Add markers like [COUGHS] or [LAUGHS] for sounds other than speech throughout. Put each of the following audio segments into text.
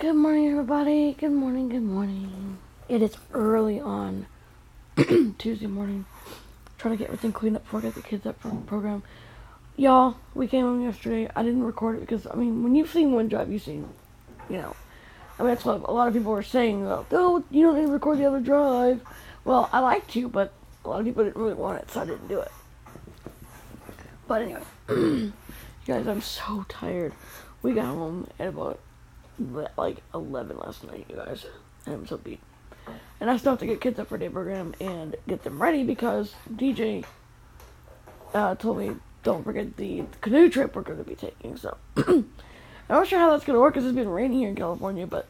Good morning, everybody. Good morning, good morning. It is early on [CLEARS THROAT] Tuesday morning. Trying to get everything cleaned up before I get the kids up from the program. Y'all, we came home yesterday. I didn't record it because, I mean, when you've seen one drive, you've seen, you know. I mean, that's what a lot of people were saying. Oh, you don't need to record the other drive. Well, I like to, but a lot of people didn't really want it, so I didn't do it. But anyway, [CLEARS THROAT] guys, I'm so tired. We got home at about like 11 last night, you guys. And I'm so beat. And I still have to get kids up for day program and get them ready because DJ uh, told me don't forget the canoe trip we're going to be taking. So [CLEARS THROAT] I'm not sure how that's going to work because it's been raining here in California, but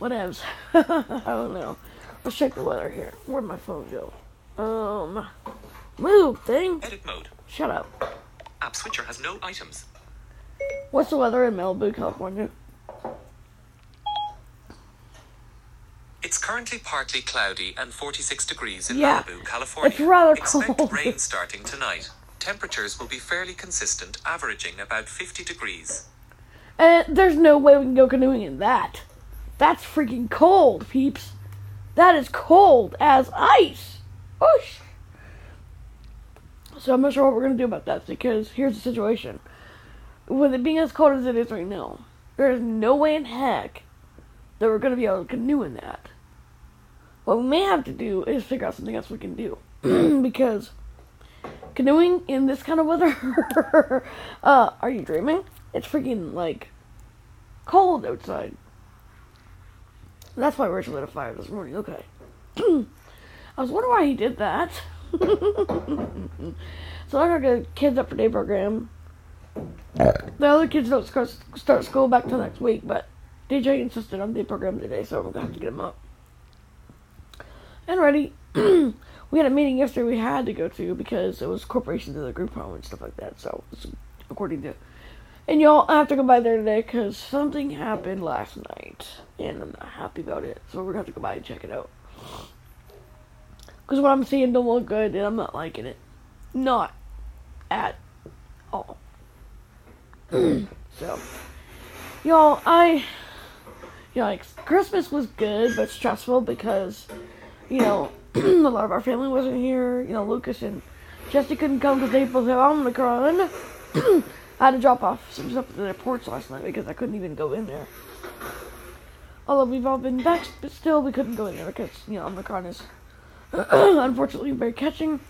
whatevs. [LAUGHS] I don't know. Let's check the weather here. Where'd my phone go? Um, move thing. Edit mode. Shut up. App switcher has no items. What's the weather in Malibu, California? It's currently partly cloudy and 46 degrees in Yeah, Malibu, California. it's rather Expect cold. rain starting tonight. Temperatures will be fairly consistent, averaging about 50 degrees. And there's no way we can go canoeing in that. That's freaking cold, peeps. That is cold as ice. Whoosh. So I'm not sure what we're gonna do about that because here's the situation. With it being as cold as it is right now, there is no way in heck that we're gonna be able to canoe in that. What we may have to do is figure out something else we can do [CLEARS THROAT] because canoeing in this kind of weather. [LAUGHS] uh, are you dreaming? It's freaking like cold outside. That's why Rich lit a fire this morning. Okay. [CLEARS THROAT] I was wondering why he did that. [LAUGHS] so I'm gonna get kids up for day program. Uh, the other kids don't start, school back till next week, but DJ insisted on day program today, so I'm gonna have to get him up. And ready. [CLEARS THROAT] we had a meeting yesterday we had to go to because it was corporations of the group home and stuff like that. So according to and y'all, I have to go by there today because something happened last night, and I'm not happy about it. So we're gonna have to go by and check it out. Because what I'm seeing don't look good, and I'm not liking it. Not at all. Mm. [CLEARS THROAT] so, y'all, I, like Christmas was good but stressful because, you know, [CLEARS THROAT] a lot of our family wasn't here. You know, Lucas and Jesse couldn't come because they both have Omicron. [CLEARS THROAT] I had to drop off some stuff at the airports last night because I couldn't even go in there. Although we've all been back, but still we couldn't go in there because, you know, Omicron is unfortunately very catching.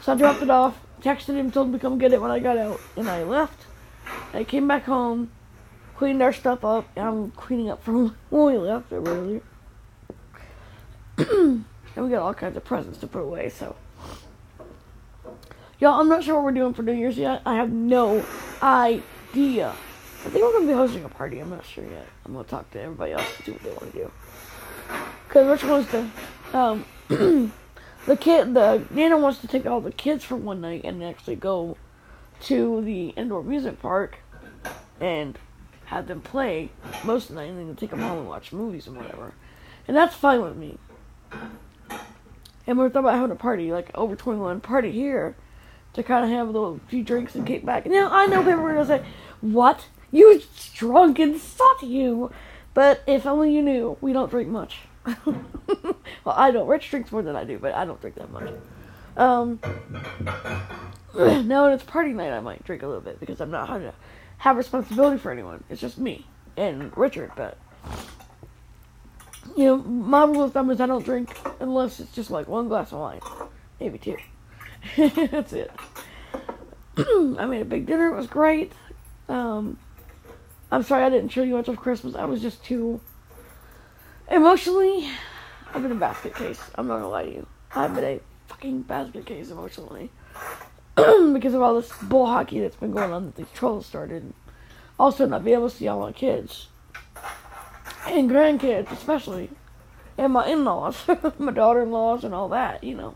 So I dropped it off, texted him, told him to come get it when I got out, and I left. I came back home, cleaned our stuff up, I'm cleaning up from [LAUGHS] when we left earlier. [CLEARS THROAT] and we got all kinds of presents to put away, so. Y'all, I'm not sure what we're doing for New Year's yet. I have no idea. I think we're gonna be hosting a party. I'm not sure yet. I'm gonna talk to everybody else to see what they want to do. Cause Rich wants to, um, [CLEARS THROAT] the kid, the Nana wants to take all the kids for one night and actually go to the indoor music park and have them play most of the night, and then take them home and watch movies and whatever. And that's fine with me. And we're talking about having a party, like over 21 party here, to kind of have a little few drinks and kick back. Now, I know people are going to say, What? You drunk and suck you! But if only you knew, we don't drink much. [LAUGHS] well, I don't. Rich drinks more than I do, but I don't drink that much. Um, [CLEARS THROAT] now when it's party night, I might drink a little bit because I'm not having to have responsibility for anyone. It's just me and Richard, but you know, my rule of thumb is I don't drink unless it's just like one glass of wine, maybe two. [LAUGHS] That's it. [CLEARS THROAT] I made a big dinner. It was great. Um, I'm sorry I didn't show you much of Christmas. I was just too emotionally. I've been a basket case. I'm not gonna lie to you. I've been a fucking basket case emotionally [CLEARS THROAT] because of all this bull hockey that's been going on that these trolls started. Also, not being able to see all my kids and grandkids, especially, and my in-laws, [LAUGHS] my daughter-in-laws, and all that. You know.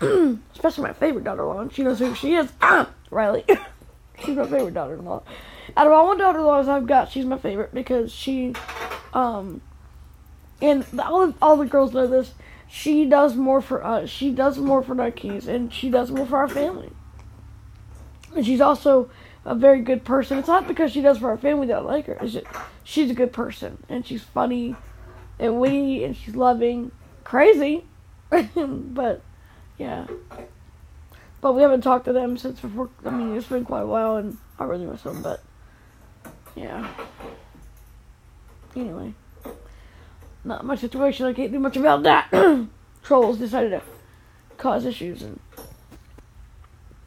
[CLEARS THROAT] especially my favorite daughter-in-law. She knows who she is. Ah, Riley. [LAUGHS] she's my favorite daughter-in-law. Out of all my daughter-in-laws I've got, she's my favorite because she, um, and all all the girls know this. She does more for us. She does more for Nikes, and she does more for our family. And she's also a very good person. It's not because she does for our family that I like her. It's just she's a good person and she's funny and witty and she's loving, crazy, [LAUGHS] but yeah. But we haven't talked to them since before. I mean, it's been quite a while, and I really miss them. But yeah. Anyway, not my situation. I can't do much about that. [CLEARS THROAT] Trolls decided to cause issues and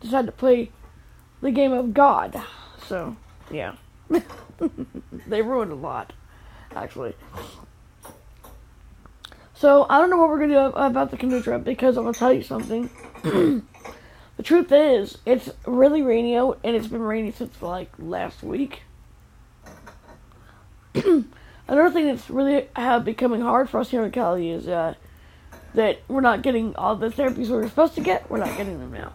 decided to play the game of God. So yeah, [LAUGHS] they ruined a lot, actually. So I don't know what we're gonna do about the canoe trip because I'm gonna tell you something. [CLEARS THROAT] the truth is, it's really rainy out, and it's been rainy since like last week. [CLEARS THROAT] Another thing that's really uh, becoming hard for us here in Cali is uh, that we're not getting all the therapies we were supposed to get. We're not getting them now.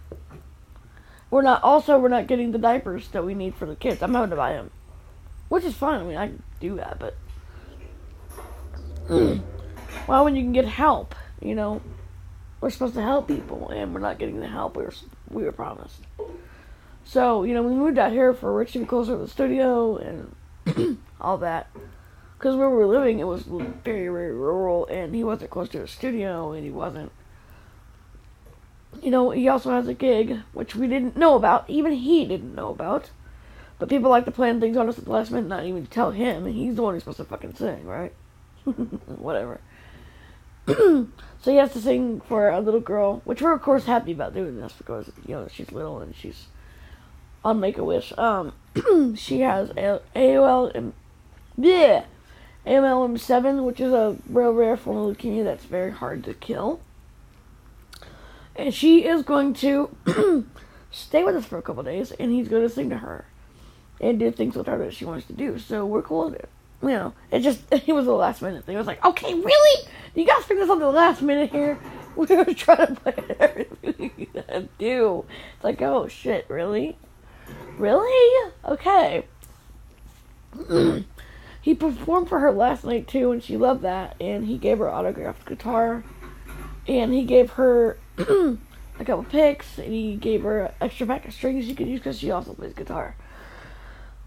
We're not. Also, we're not getting the diapers that we need for the kids. I'm having to buy them, which is fine. I mean, I do that, but [CLEARS THROAT] well, when you can get help, you know, we're supposed to help people, and we're not getting the help we were we were promised. So, you know, we moved out here for Rich to be closer to the studio and [CLEARS THROAT] all that. Because where we were living, it was very, very rural, and he wasn't close to a studio, and he wasn't. You know, he also has a gig, which we didn't know about. Even he didn't know about. But people like to plan things on us at the last minute, not even tell him, and he's the one who's supposed to fucking sing, right? [LAUGHS] Whatever. [CLEARS THROAT] so he has to sing for a little girl, which we're of course happy about doing this because you know she's little and she's on Make a Wish. Um, [CLEARS THROAT] she has AOL yeah, AMLM7, which is a real rare form of leukemia that's very hard to kill. And she is going to [CLEARS THROAT] stay with us for a couple days, and he's going to sing to her and do things with her that she wants to do. So we're cool with it. You know, it just [LAUGHS] it was a last minute thing. I was like, okay, really? You guys bring this on the last minute here? [LAUGHS] We were trying to play [LAUGHS] everything we gotta do. It's like, oh shit, really? Really? Okay. [CLEARS THROAT] he performed for her last night too, and she loved that. And he gave her autographed guitar, and he gave her [CLEARS THROAT] a couple picks, and he gave her an extra pack of strings she could use because she also plays guitar.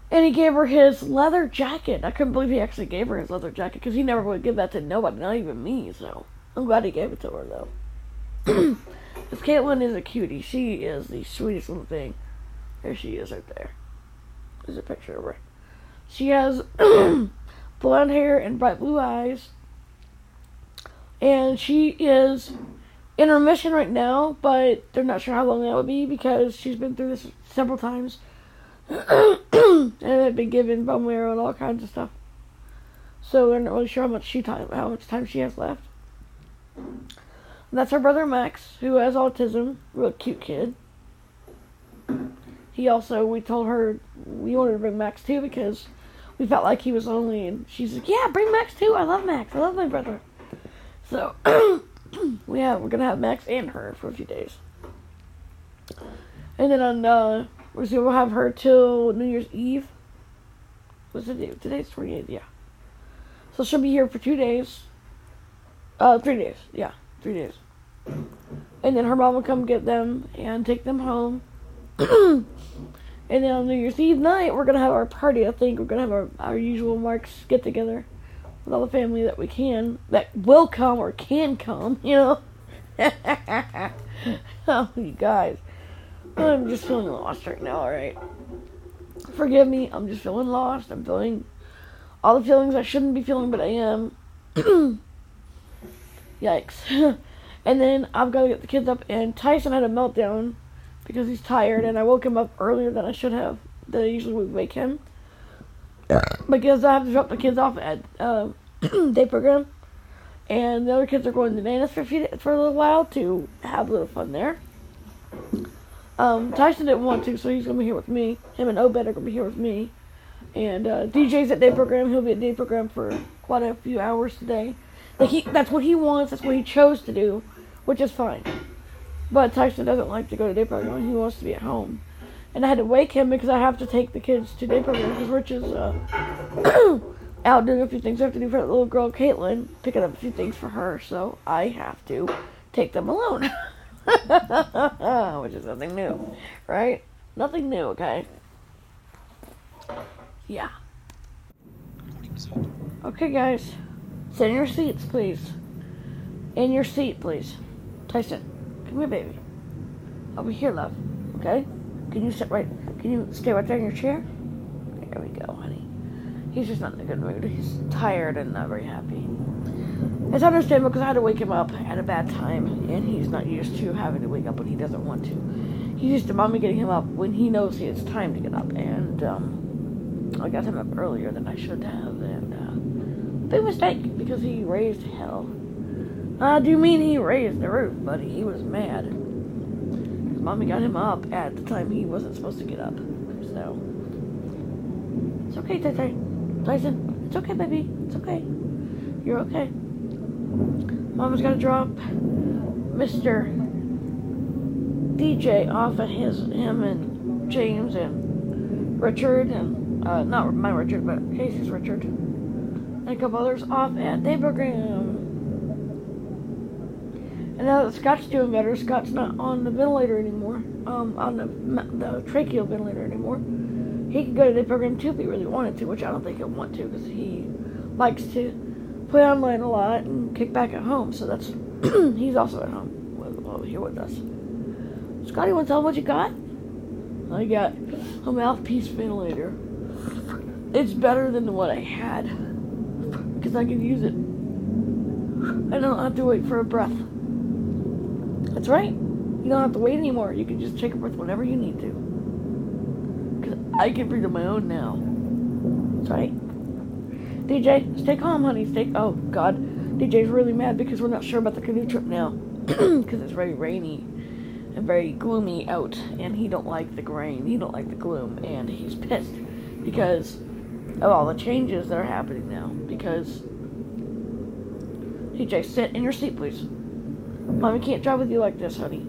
And he gave her his leather jacket. I couldn't believe he actually gave her his leather jacket because he never would give that to nobody, not even me. So I'm glad he gave it to her though. [CLEARS THROAT] Because Caitlin is a cutie. She is the sweetest little thing. There she is right there. There's a picture of her. She has [CLEARS THROAT] blonde hair and bright blue eyes. And she is in remission right now, but they're not sure how long that would be because she's been through this several times. [CLEARS THROAT] and they've been given bone marrow and all kinds of stuff. So they're not really sure how much she time how much time she has left. That's her brother Max, who has autism, real cute kid. He also we told her we wanted to bring Max too because we felt like he was lonely and she's like, Yeah, bring Max too. I love Max. I love my brother. So [CLEARS THROAT] have we're gonna have Max and her for a few days. And then on uh we're gonna have her till New Year's Eve. What's the date? Today's twenty eighth, yeah. So she'll be here for two days. Uh three days, yeah. Three days. And then her mom will come get them and take them home. [CLEARS THROAT] and then on New Year's Eve night, we're gonna have our party. I think we're gonna have our, our usual Marks get together with all the family that we can, that will come or can come. You know. [LAUGHS] oh, you guys, I'm just feeling lost right now. All right, forgive me. I'm just feeling lost. I'm feeling all the feelings I shouldn't be feeling, but I am. [CLEARS THROAT] Yikes. [LAUGHS] and then I've got to get the kids up, and Tyson had a meltdown because he's tired, and I woke him up earlier than I should have. Than I usually would wake him. Because I have to drop the kids off at uh, [CLEARS THROAT] day program, and the other kids are going to Nanas for a, few, for a little while to have a little fun there. Um, Tyson didn't want to, so he's gonna be here with me. Him and Obed are gonna be here with me. And uh, DJ's at day program. He'll be at day program for quite a few hours today. Like he, that's what he wants. That's what he chose to do, which is fine. But Tyson doesn't like to go to day program. He wants to be at home. And I had to wake him because I have to take the kids to day program because Rich is uh, [COUGHS] out doing a few things I have to do for that little girl, Caitlin, picking up a few things for her. So I have to take them alone, [LAUGHS] which is nothing new, right? Nothing new, okay? Yeah. Okay, guys. Sit in your seats, please. In your seat, please. Tyson, come here, baby. Over here, love. Okay? Can you sit right? Can you stay right there in your chair? There we go, honey. He's just not in a good mood. He's tired and not very happy. It's understandable because I had to wake him up at a bad time, and he's not used to having to wake up when he doesn't want to. He's used to mommy getting him up when he knows it's time to get up, and um, I got him up earlier than I should have, and uh, big mistake because he raised hell. I do mean he raised the roof, but he was mad. His mommy got him up at the time he wasn't supposed to get up, so it's okay, Tyson. Tyson, it's okay, baby. It's okay. You're okay. Mama's gotta drop Mr. DJ off at his him and James and Richard and uh, not my Richard, but Casey's Richard and a couple others off at day program. And now that Scott's doing better, Scott's not on the ventilator anymore, um, on the the tracheal ventilator anymore. He could go to day program too if he really wanted to, which I don't think he'll want to because he likes to play online a lot and kick back at home. So that's [CLEARS THROAT] he's also at home with, here with us. Scotty, want to tell him what you got? I got a mouthpiece ventilator. It's better than what I had because I can use it. I don't have to wait for a breath. That's right. You don't have to wait anymore. You can just take a breath whenever you need to. Because I can breathe on my own now. That's right. DJ, stay calm, honey. Stay. Oh God, DJ's really mad because we're not sure about the canoe trip now [CLEARS THROAT] because it's very rainy and very gloomy out, and he don't like the rain. He don't like the gloom, and he's pissed because of all the changes that are happening now. Because DJ, sit in your seat, please. Mommy can't drive with you like this, honey.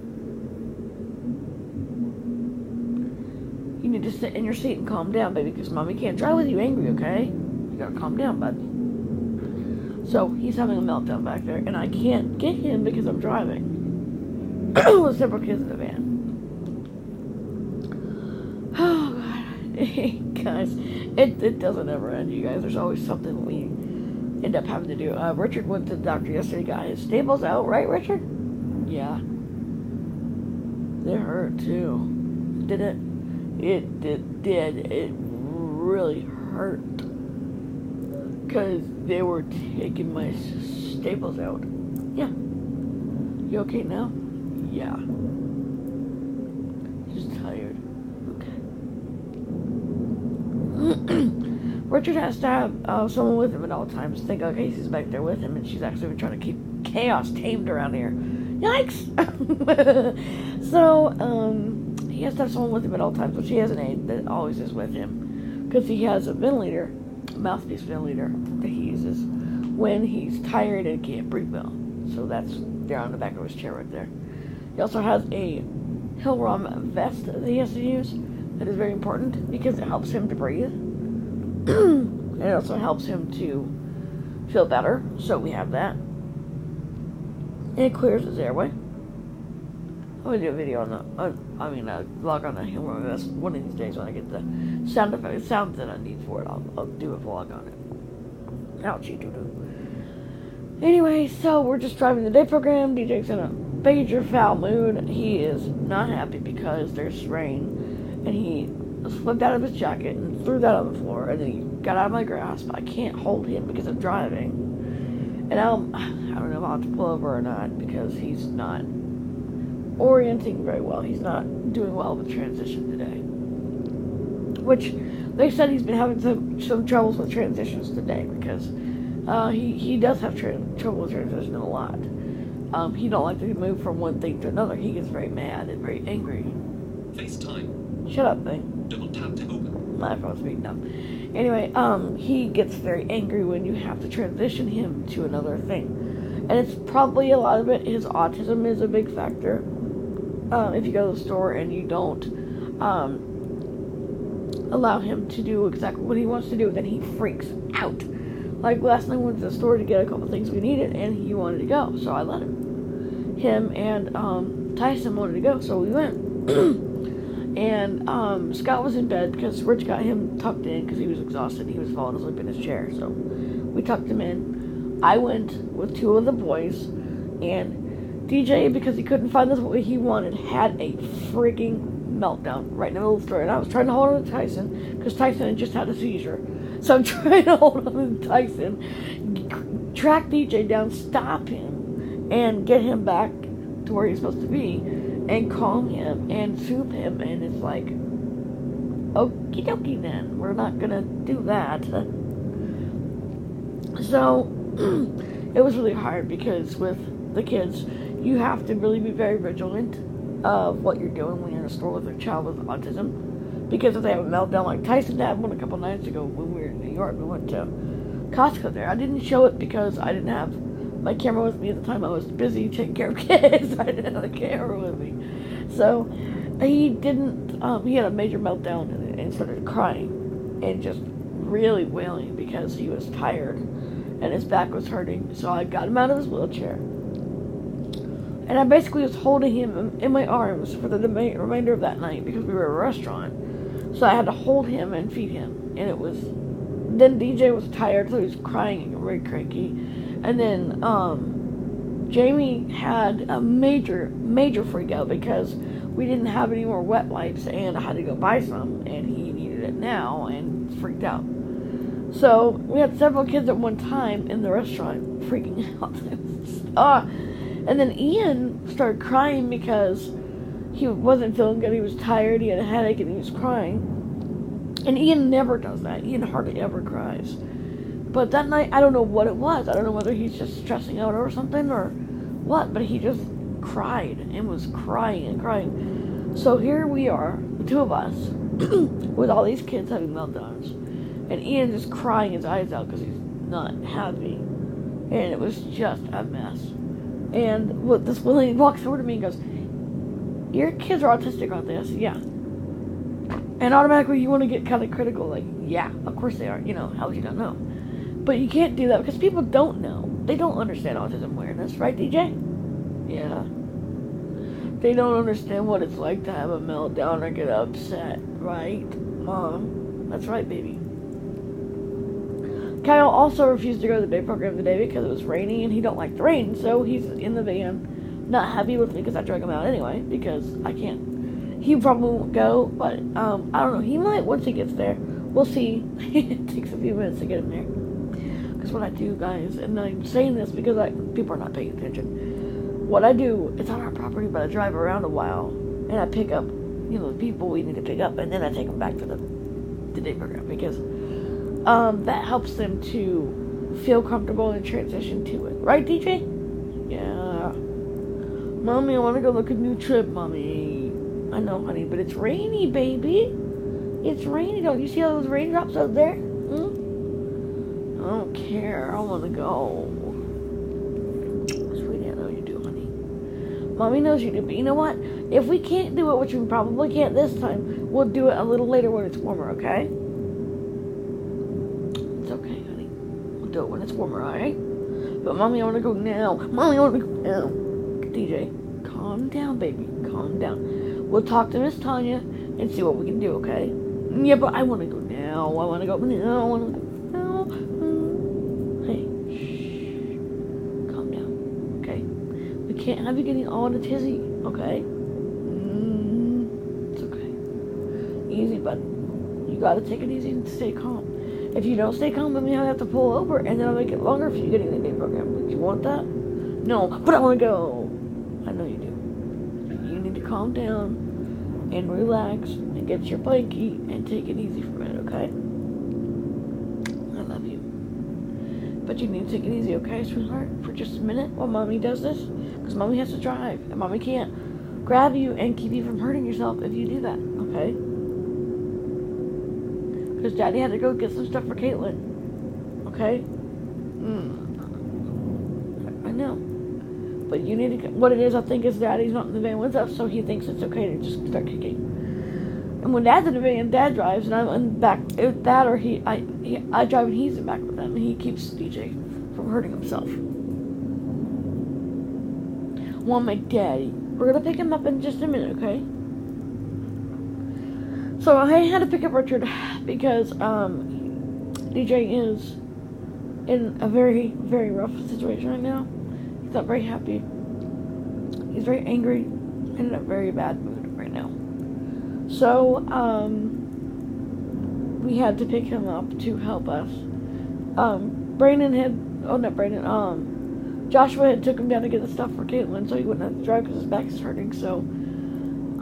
You need to sit in your seat and calm down, baby, because mommy can't drive with you angry, okay? You gotta calm down, bud. So he's having a meltdown back there, and I can't get him because I'm driving [COUGHS] with several kids in the van. [SIGHS] Oh god, [LAUGHS] guys, it it doesn't ever end, you guys. There's always something we end up having to do. Uh, Richard went to the doctor yesterday, got his staples out, right, Richard? Yeah. They hurt too. Did it? It, it did. It really hurt because they were taking my staples out. Yeah. You okay now? Yeah. Just tired. Okay. Richard has to have uh, someone with him at all times. Think, okay, Casey's back there with him, and she's actually been trying to keep chaos tamed around here. Yikes! [LAUGHS] so, um, he has to have someone with him at all times, but he has an aide that always is with him. Because he has a ventilator a mouthpiece ventilator that he uses when he's tired and can't breathe well. So that's there on the back of his chair right there. He also has a Hillrom vest that he has to use. That is very important because it helps him to breathe. [CLEARS THROAT] it also helps him to feel better. So we have that. And it clears his airway. I'm gonna do a video on the, uh, I mean, a vlog on the Hillrom vest one of these days when I get the sound effect, sounds that I need for it. I'll, I'll do a vlog on it. Ouchie doo doo. Anyway, so we're just driving the day program. DJ's in a major foul mood. He is not happy because there's rain, and he slipped out of his jacket and threw that on the floor, and then he got out of my grasp. I can't hold him because I'm driving, and I'm, [SIGHS] I don't know if I'll have to pull over or not because he's not orienting very well. He's not doing well with transition today. Which they said he's been having some, some troubles with transitions today because uh, he, he does have tra- trouble with transition a lot. Um, he don't like to move from one thing to another. He gets very mad and very angry. FaceTime. Shut up, thing. Double tap to open. My phone's being dumb. Anyway, um, he gets very angry when you have to transition him to another thing. And it's probably a lot of it, his autism is a big factor. Um, if you go to the store and you don't um, allow him to do exactly what he wants to do, then he freaks out. Like last night, we went to the store to get a couple things we needed, and he wanted to go, so I let him. Him and um, Tyson wanted to go, so we went. [CLEARS THROAT] And um, Scott was in bed because Rich got him tucked in because he was exhausted. He was falling asleep in his chair. So we tucked him in. I went with two of the boys. And DJ, because he couldn't find the toy he wanted, had a freaking meltdown right in the middle of the story. And I was trying to hold on to Tyson because Tyson had just had a seizure. So I'm [LAUGHS] trying to hold on to Tyson, track DJ down, stop him, and get him back to where he's supposed to be, and calm him and soothe him. And it's like, okie dokie then, we're not gonna do that. [LAUGHS] So [CLEARS THROAT] it was really hard because with the kids, you have to really be very vigilant of what you're doing when you're in a store with a child with autism. Because if they have a meltdown like Tyson had one a couple nights ago when we were in New York, we went to Costco there. I didn't show it because I didn't have my camera with me at the time. I was busy taking care of kids. [LAUGHS] I didn't have the camera with me. So he didn't, um, he had a major meltdown and, and started crying and just really wailing because he was tired and his back was hurting. So I got him out of his wheelchair. And I basically was holding him in my arms for the remainder of that night because we were at a restaurant. So I had to hold him and feed him. And it was. Then DJ was tired, so he was crying and very cranky. And then um, Jamie had a major, major freak out because we didn't have any more wet wipes and I had to go buy some. And he needed it now and freaked out. So we had several kids at one time in the restaurant freaking [LAUGHS] out. Ah, and then Ian started crying because he wasn't feeling good. He was tired. He had a headache, and he was crying. And Ian never does that. Ian hardly ever cries. But that night, I don't know what it was. I don't know whether he's just stressing out or something or what. But he just cried and was crying and crying. So here we are, the two of us, [CLEARS THROAT] with all these kids having meltdowns, and Ian just crying his eyes out because he's not happy, and it was just a mess. And what this lady walks over to me and goes, Your kids are autistic, aren't they? I said, Yeah. And automatically you want to get kind of critical, like, yeah, of course they are. You know, how would you not know? But you can't do that because people don't know. They don't understand autism awareness, right, DJ? Yeah. They don't understand what it's like to have a meltdown or get upset, right, Mom? That's right, baby. Kyle also refused to go to the day program today because it was raining and he don't like the rain, so he's in the van, not happy with me because I drug him out anyway because I can't. He probably won't go, but um, I don't know. He might once he gets there. We'll see. [LAUGHS] it takes a few minutes to get him there. Because what I do, guys, and I'm saying this because I, people are not paying attention. What I do, it's on our property, but I drive around a while and I pick up, you know, the people we need to pick up, and then I take them back to the the day program because um, that helps them to feel comfortable and transition to it. Right, DJ? Yeah. Mommy, I want to go look at new trip, Mommy. I know, honey, but it's rainy, baby. It's rainy. Don't you see all those raindrops out there? I don't care. I want to go. Sweetie, I know you do, honey. Mommy knows you do, but you know what? If we can't do it, which we probably can't this time, we'll do it a little later when it's warmer, okay? It's okay, honey. We'll do it when it's warmer, alright? But mommy, I want to go now. Mommy, I want to go now. DJ, calm down, baby. Calm down. We'll talk to Miss Tanya and see what we can do, okay? Yeah, but I want to go now. I want to go now. I want to go can't have you getting all in a tizzy, okay? Mm, it's okay. Easy, bud. You gotta take it easy and stay calm. If you don't stay calm me, I'll have to pull over, and then I'll make it longer for you getting the day program. Would you want that? No, but I want to go. I know you do. You need to calm down and relax and get your blankie and take it easy for a minute, okay? I love you. But you need to take it easy, okay, sweetheart? For just a minute while mommy does this? Because mommy has to drive, and mommy can't grab you and keep you from hurting yourself if you do that, okay? Because Daddy had to go get some stuff for Caitlin. Okay? Mm. I know. But you need to. What it is, I think, is Daddy's not in the van with us, so he thinks it's okay to just start kicking. And when Dad's in the van, Dad drives, and I'm in the back. If that or he, I, he, I drive and he's in back with them, and he keeps DJ from hurting himself. Want my daddy. We're gonna pick him up in just a minute, okay? So I had to pick up Richard because um, DJ is in a very, very rough situation right now. He's not very happy. He's very angry and in a very bad mood right now. So, um, we had to pick him up to help us. Um, Brandon had, oh, not Brandon, um, Joshua had took him down to get the stuff for Caitlin so he wouldn't have to drive because his back is hurting. So,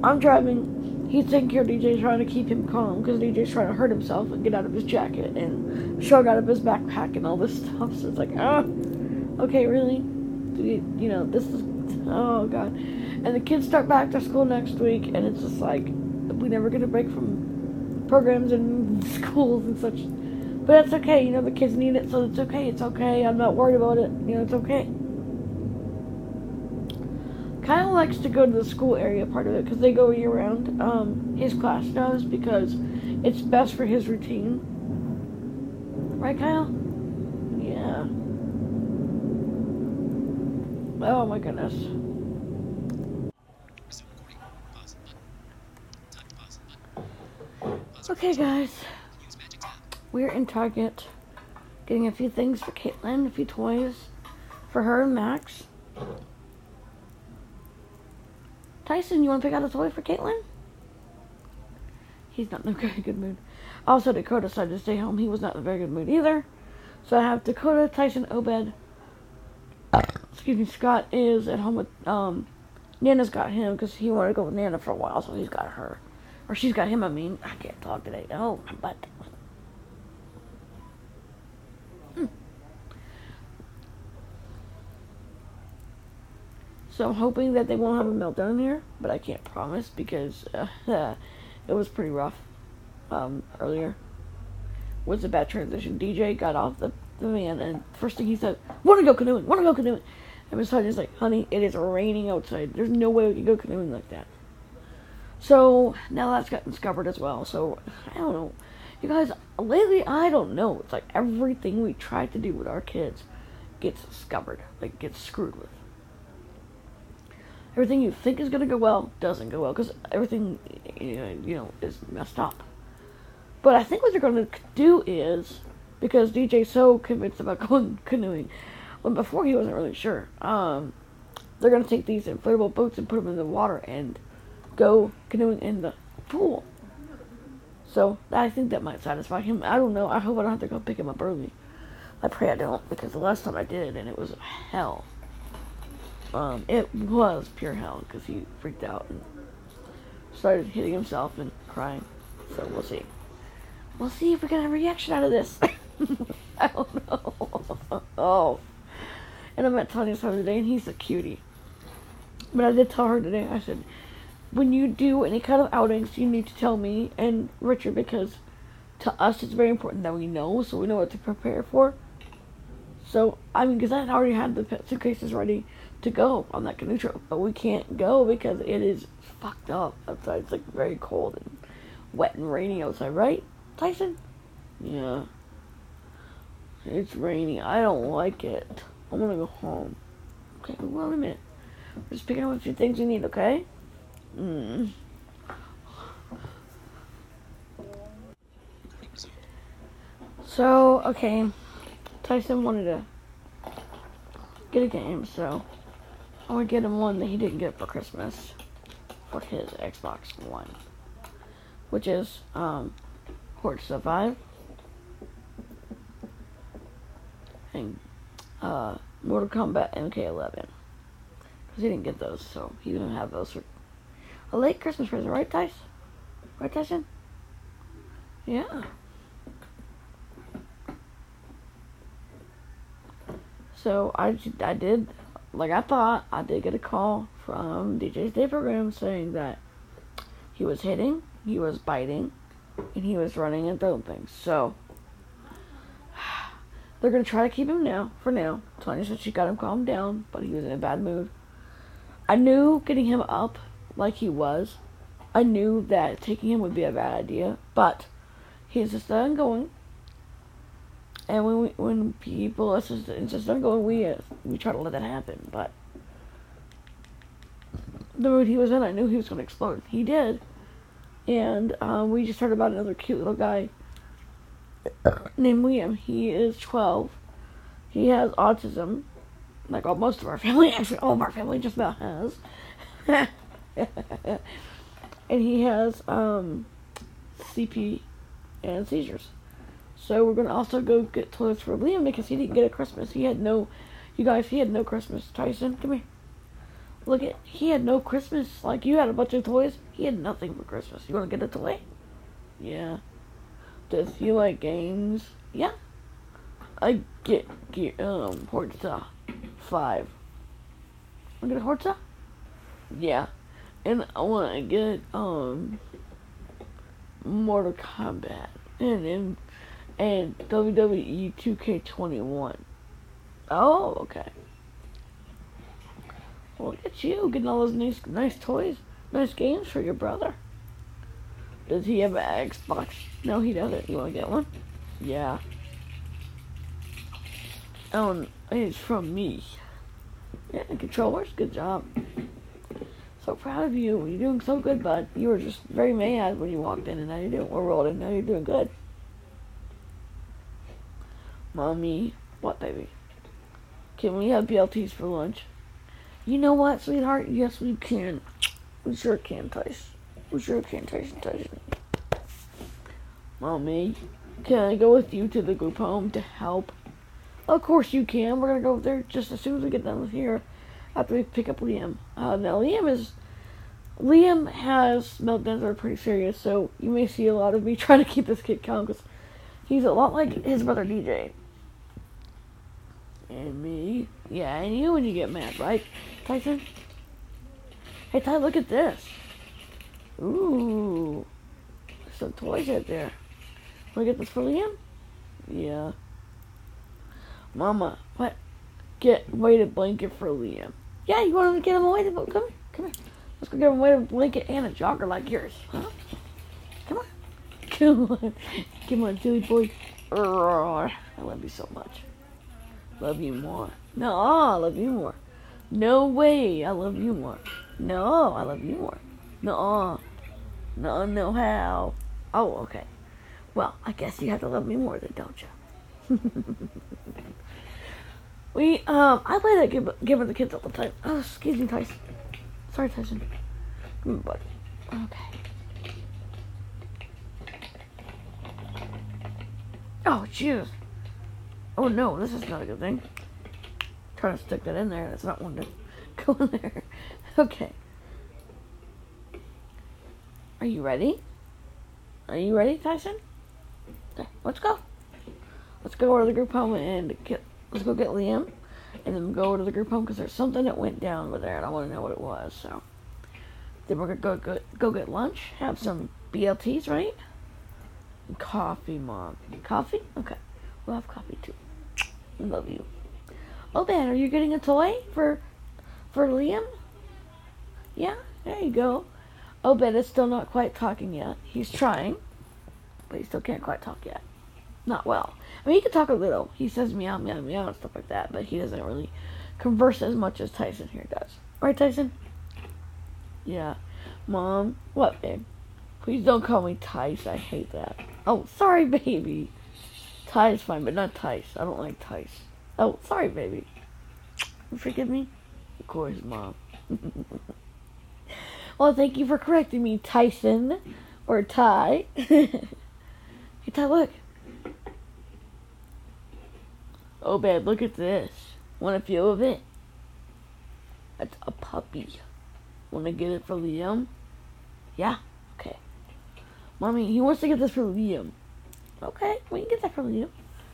I'm driving. He's taking care of DJ, trying to keep him calm because DJ's trying to hurt himself and get out of his jacket and shrug out of his backpack and all this [LAUGHS] stuff. So it's like, ah, okay, really? You, you know, this is, oh god. And the kids start back to school next week, and it's just like, we never get a break from programs and [LAUGHS] schools and such. But that's okay, you know, the kids need it, so it's okay, it's okay. I'm not worried about it, you know, it's okay. Kyle likes to go to the school area part of it because they go year round. Um, his class does because it's best for his routine. Right, Kyle? Yeah. Oh my goodness. Okay, guys. We're in Target getting a few things for Caitlin, a few toys for her and Max. Tyson, you want to pick out a toy for Caitlin? He's not in a [LAUGHS] very good mood. Also, Dakota decided to stay home. He was not in a very good mood either. So I have Dakota, Tyson, Obed. Excuse me, Scott is at home with, um, Nana's got him because he wanted to go with Nana for a while, so he's got her. Or she's got him, I mean. I can't talk today. Oh, my butt. Hmm. So I'm hoping that they won't have a meltdown here, but I can't promise because uh, [LAUGHS] it was pretty rough um, earlier. Was a bad transition. DJ got off the, the van, and first thing he said, "Want to go canoeing? Want to go canoeing?" And Miss Honey's like, "Honey, it is raining outside. There's no way we can go canoeing like that." So now that's gotten discovered as well. So I don't know, you guys. Lately, I don't know. It's like everything we try to do with our kids gets discovered, like gets screwed with everything you think is going to go well doesn't go well because everything you know is messed up. But I think what they're going to do is because DJ's so convinced about [LAUGHS] going canoeing, when before he wasn't really sure. Um, they're going to take these inflatable boats and put them in the water and go canoeing in the pool. So I think that might satisfy him. I don't know. I hope I don't have to go pick him up early. I pray I don't because the last time I did and it was hell. Um, it was pure hell because he freaked out and started hitting himself and crying. So we'll see. We'll see if we get a reaction out of this. [LAUGHS] I don't know. oh. [LAUGHS] And I met Tanya's son today, and he's a cutie. But I did tell her today, I said, when you do any kind of outings, you need to tell me and Richard because to us it's very important that we know so we know what to prepare for. So, I mean, because I had already had the suitcases ready to go on that canoe trip, but we can't go because it is fucked up outside. It's like very cold and wet and rainy outside, right, Tyson? Yeah. It's rainy. I don't like it. I want to go home. Okay, well, wait a minute. We're just picking up a few things you need, okay? Mm. So, okay. Tyson wanted to get a game, so Would get him one that he didn't get for Christmas for his Xbox One, which is um, Forza 5 and uh, Mortal Kombat MK11 because he didn't get those, so he didn't have those for a late Christmas present, right, Tyson? Right, Tyson? Yeah. So I, I did like I thought, I did get a call from DJ's day program saying that he was hitting, he was biting, and he was running and throwing things. So [SIGHS] they're gonna try to keep him now for now. Tanya said she got him calmed down, but he was in a bad mood. I knew getting him up like he was. I knew that taking him would be a bad idea, but he insisted on going. And when we, when people insist, insist on going, we uh, we try to let that happen. But the mood he was in, I knew he was going to explode. He did, and um, we just heard about another cute little guy named William. He is 12. He has autism, like all most of our family. [LAUGHS] Actually, all of our family just about has. [LAUGHS] and he has um, CP and seizures. So we're gonna also go get toys for Liam because he didn't get a Christmas. He had no, you guys, he had no Christmas. Tyson, come here. Look at, he had no Christmas. Like you had a bunch of toys. He had nothing for Christmas. You wanna get a toy? Yeah. Does he like games? Yeah. I get, get um Forza five. I get a Forza? Yeah. And I wanna get um Mortal Kombat and and, and WWE 2K21. Oh, okay. Well, look at you getting all those nice nice toys, nice games for your brother. Does he have an Xbox? No, he doesn't. You want to get one? Yeah. Oh, it's from me. Yeah, controllers. Good job. So proud of you. You're doing so good, bud. You were just very mad when you walked in, and now you're doing. We're rolling. Now you're doing good. Mommy, what, baby? Can we have BLTs for lunch? You know what, sweetheart? Yes, we can. We sure can, Tyson. We sure can, Tyson, Tyson. Mommy, can I go with you to the group home to help? Of course you can. We're gonna go there just as soon as we get done with here. After we pick up Liam. Uh, now Liam is Liam has meltdowns that are pretty serious, so you may see a lot of me [LAUGHS] trying to keep this kid calm because he's a lot like his brother DJ. And me. Yeah, and you when you get mad, right, Tyson? Hey, Ty, look at this. Ooh. Some toys out there. Wanna get this for Liam? Yeah. Mama, what? Get weighted blanket for Liam. Yeah, you want to get him a weighted blanket? Come here, come here. Let's go get him a weighted blanket and a jogger like yours. Huh? Come on. [LAUGHS] Come on. Come on, silly boy. I love you so much. Love you more. No, I love you more. No way, I love you more. No, I love you more. No, no, no how. Oh, okay. Well, I guess you have to love me more then, don't you? [LAUGHS] we, um, I play that game, game with the kids all the time. Oh, excuse me, Tyson. Sorry, Tyson. Come on, buddy. Okay. Oh, jeez. Oh no, this is not a good thing. I'm Trying to stick that in there. That's not one to [LAUGHS] go in there. Okay. Are you ready? Are you ready, Tyson? Okay, let's go. Let's go to the group home and get. Let's go get Liam, and then go to the group home because there's something that went down over there, and I want to know what it was. So then we're gonna go go go get lunch, have some BLTs, right? And coffee, mom. Coffee? Okay, we'll have coffee too. Love you. Oh, Ben, are you getting a toy for for Liam? Yeah, there you go. Oh, Ben is still not quite talking yet. He's trying, but he still can't quite talk yet. Not well. I mean, he can talk a little. He says meow, meow, meow, and stuff like that, but he doesn't really converse as much as Tyson here does. Right, Tyson? Yeah. Mom, what, babe? Please don't call me Tyson. I hate that. Oh, sorry, [LAUGHS] baby. Ty is fine, but not Tice. I don't like Tice. Oh, sorry, baby. Forgive me? Of course, Mom. [LAUGHS] well, thank you for correcting me, Tyson. Or Ty. [LAUGHS] hey, Ty, look. Oh, babe, look at this. Want a feel of it? That's a puppy. Want to get it for Liam? Yeah? Okay. Mommy, he wants to get this for Liam. Okay, we can get that from you.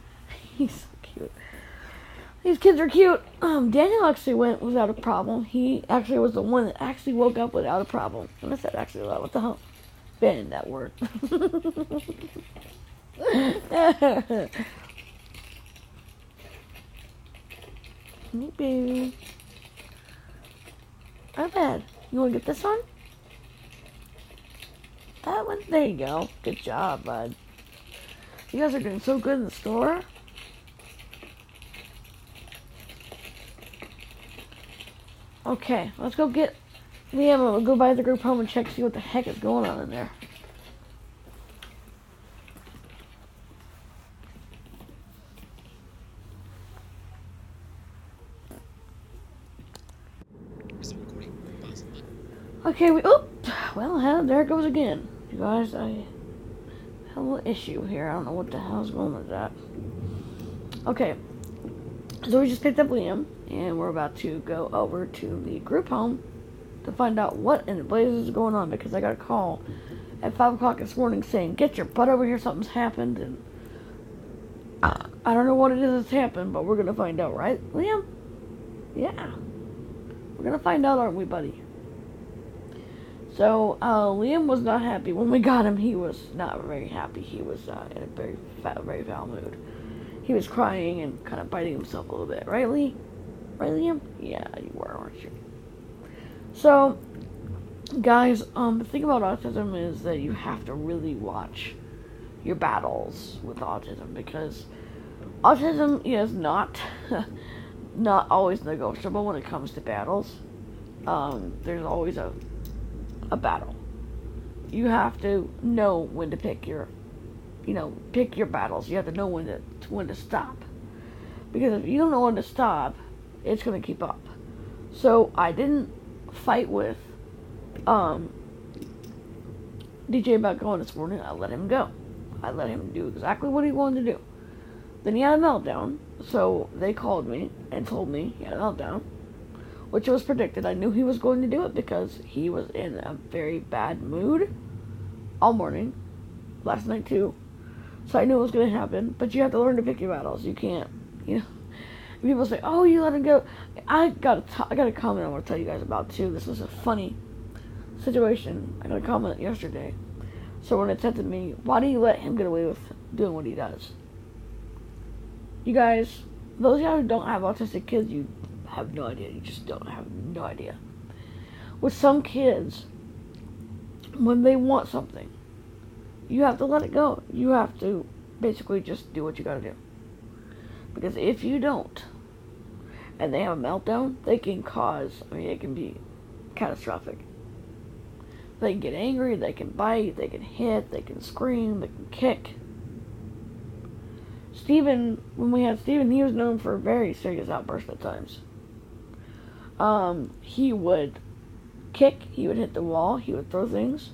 [LAUGHS] He's so cute. These kids are cute. Um, Daniel actually went without a problem. He actually was the one that actually woke up without a problem. And I said actually a lot. What the hell? Ban that word. [LAUGHS] Baby. Not bad. You wanna get this one? That one? There you go. Good job, bud. You guys are doing so good in the store. Okay, let's go get the ammo. We'll go by the group home and check see what the heck is going on in there. Okay, we oop. Well, hell, there it goes again. You guys, I a little issue here. I don't know what the hell's going with that. Okay, so we just picked up Liam, and we're about to go over to the group home to find out what in the blazes is going on because I got a call at 5 o'clock this morning saying, Get your butt over here, something's happened. And uh, I don't know what it is that's happened, but we're to find out, right, Liam? Yeah. We're to find out, aren't we, buddy? So, uh, Liam was not happy. When we got him, he was not very happy. He was uh, in a very, foul, very foul mood. He was crying and kind of biting himself a little bit. Right, Lee? Right, Liam? Yeah, you were, weren't you? So, guys, um, the thing about autism is that you have to really watch your battles with autism because autism is not [LAUGHS] not always negotiable when it comes to battles. Um, there's always a a battle. You have to know when to pick your, you know, pick your battles. You have to know when to when to stop, because if you don't know when to stop, it's gonna keep up. So I didn't fight with um, DJ about going this morning. I let him go. I let him do exactly what he wanted to do. Then he had a meltdown, so they called me and told me he had a meltdown which was predicted. I knew he was going to do it because he was in a very bad mood all morning, last night too. So I knew it was going to happen. But you have to learn to pick your battles. You can't, you know. [LAUGHS] People say, "Oh, you let him go." I got a t- I got a comment I want to tell you guys about too. This was a funny situation. I got a comment yesterday. Someone had said to me, "Why do you let him get away with doing what he does?" You guys, those of you who don't have autistic kids, you have no idea. You just don't have no idea. With some kids, when they want something, you have to let it go. You have to basically just do what you gotta do. Because if you don't, and they have a meltdown, they can cause, I mean, it can be catastrophic. They can get angry, they can bite, they can hit, they can scream, they can kick. Steven, when we had Steven, he was known for very serious outbursts at times um, he would kick, he would hit the wall, he would throw things.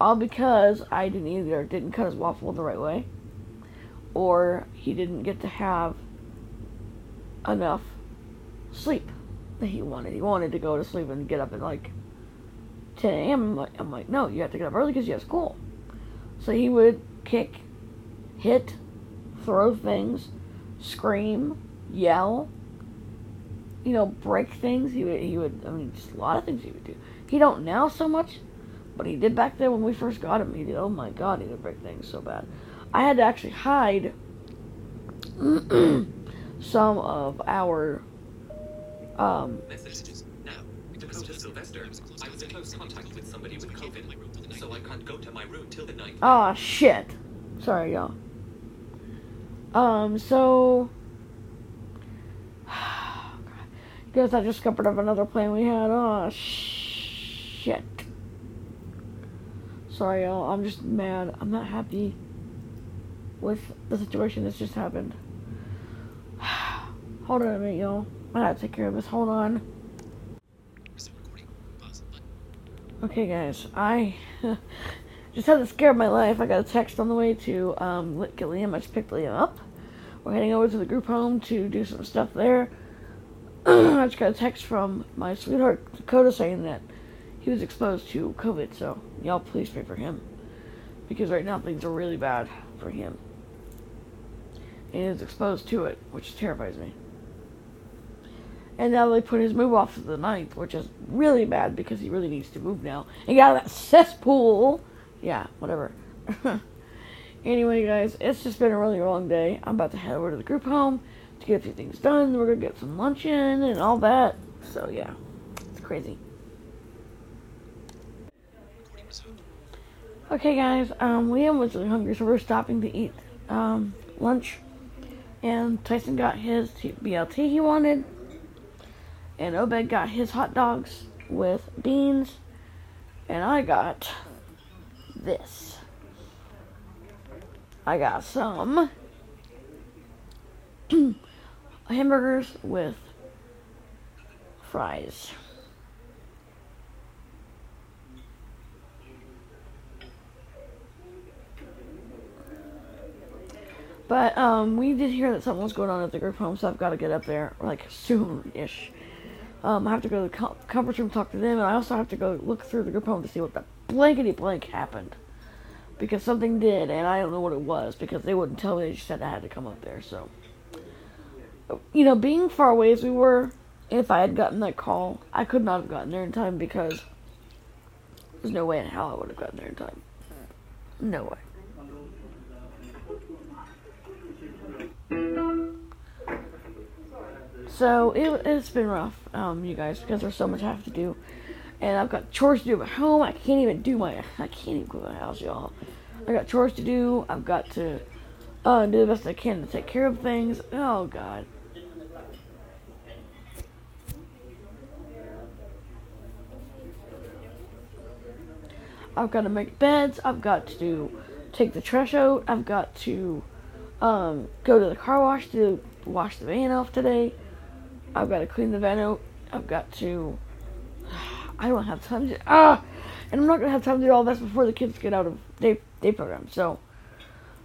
All because I didn't either didn't cut his waffle the right way, or he didn't get to have enough sleep that he wanted. He wanted to go to sleep and get up at like 10 a.m. I'm like, I'm like, no, you have to get up early because you have school. So he would kick, hit, throw things, scream, yell, you know, break things. He would, he would, I mean, just a lot of things he would do. He don't now so much, but he did back then when we first got him. He did, oh my god, he would break things so bad. I had to actually hide [CLEARS THROAT] some of our, um, Messages. Now, Dakota Sylvester. I was in close contact with somebody with COVID, so I can't go to my room till the night. oh shit. Sorry, y'all. Um, so, Guess I just scuppered up another plane we had. Oh, shit. Sorry, y'all. I'm just mad. I'm not happy with the situation that's just happened. [SIGHS] Hold on a minute, y'all. I gotta take care of this. Hold on. Okay, guys. I [LAUGHS] just had the scare of my life. I got a text on the way to um, get Liam. I just picked Liam up. We're heading over to the group home to do some stuff there. [CLEARS THROAT] I just got a text from my sweetheart Dakota saying that he was exposed to COVID, so y'all please pray for him. Because right now things are really bad for him. And he's exposed to it, which terrifies me. And now they put his move off to the 9th, which is really bad because he really needs to move now. And get out of that cesspool! Yeah, whatever. [LAUGHS] anyway, guys, it's just been a really long day. I'm about to head over to the group home to get a few things done. We're gonna get some lunch in and all that. So yeah, it's crazy. Okay, guys. Um, Liam was really hungry, so we're stopping to eat um, lunch. And Tyson got his BLT he wanted, and Obed got his hot dogs with beans, and I got this. I got some [CLEARS THROAT] hamburgers with fries. But um, we did hear that something was going on at the group home, so I've got to get up there like soon-ish. Um, I have to go to the conference room, talk to them, and I also have to go look through the group home to see what the blankety blank happened because something did, and I don't know what it was because they wouldn't tell me. They just said I had to come up there, so. You know, being far away as we were, if I had gotten that call, I could not have gotten there in time because there's no way in hell I would have gotten there in time. No way. So it, it's been rough, um, you guys, because there's so much I have to do, and I've got chores to do at home. I can't even do my, I can't even clean my house, y'all. I got chores to do. I've got to uh, do the best I can to take care of things. Oh God. I've got to make beds. I've got to take the trash out. I've got to um, go to the car wash to wash the van off today. I've got to clean the van out. I've got to. [SIGHS] I don't have time to. Ah! And I'm not going to have time to do all this before the kids get out of day, day program. So,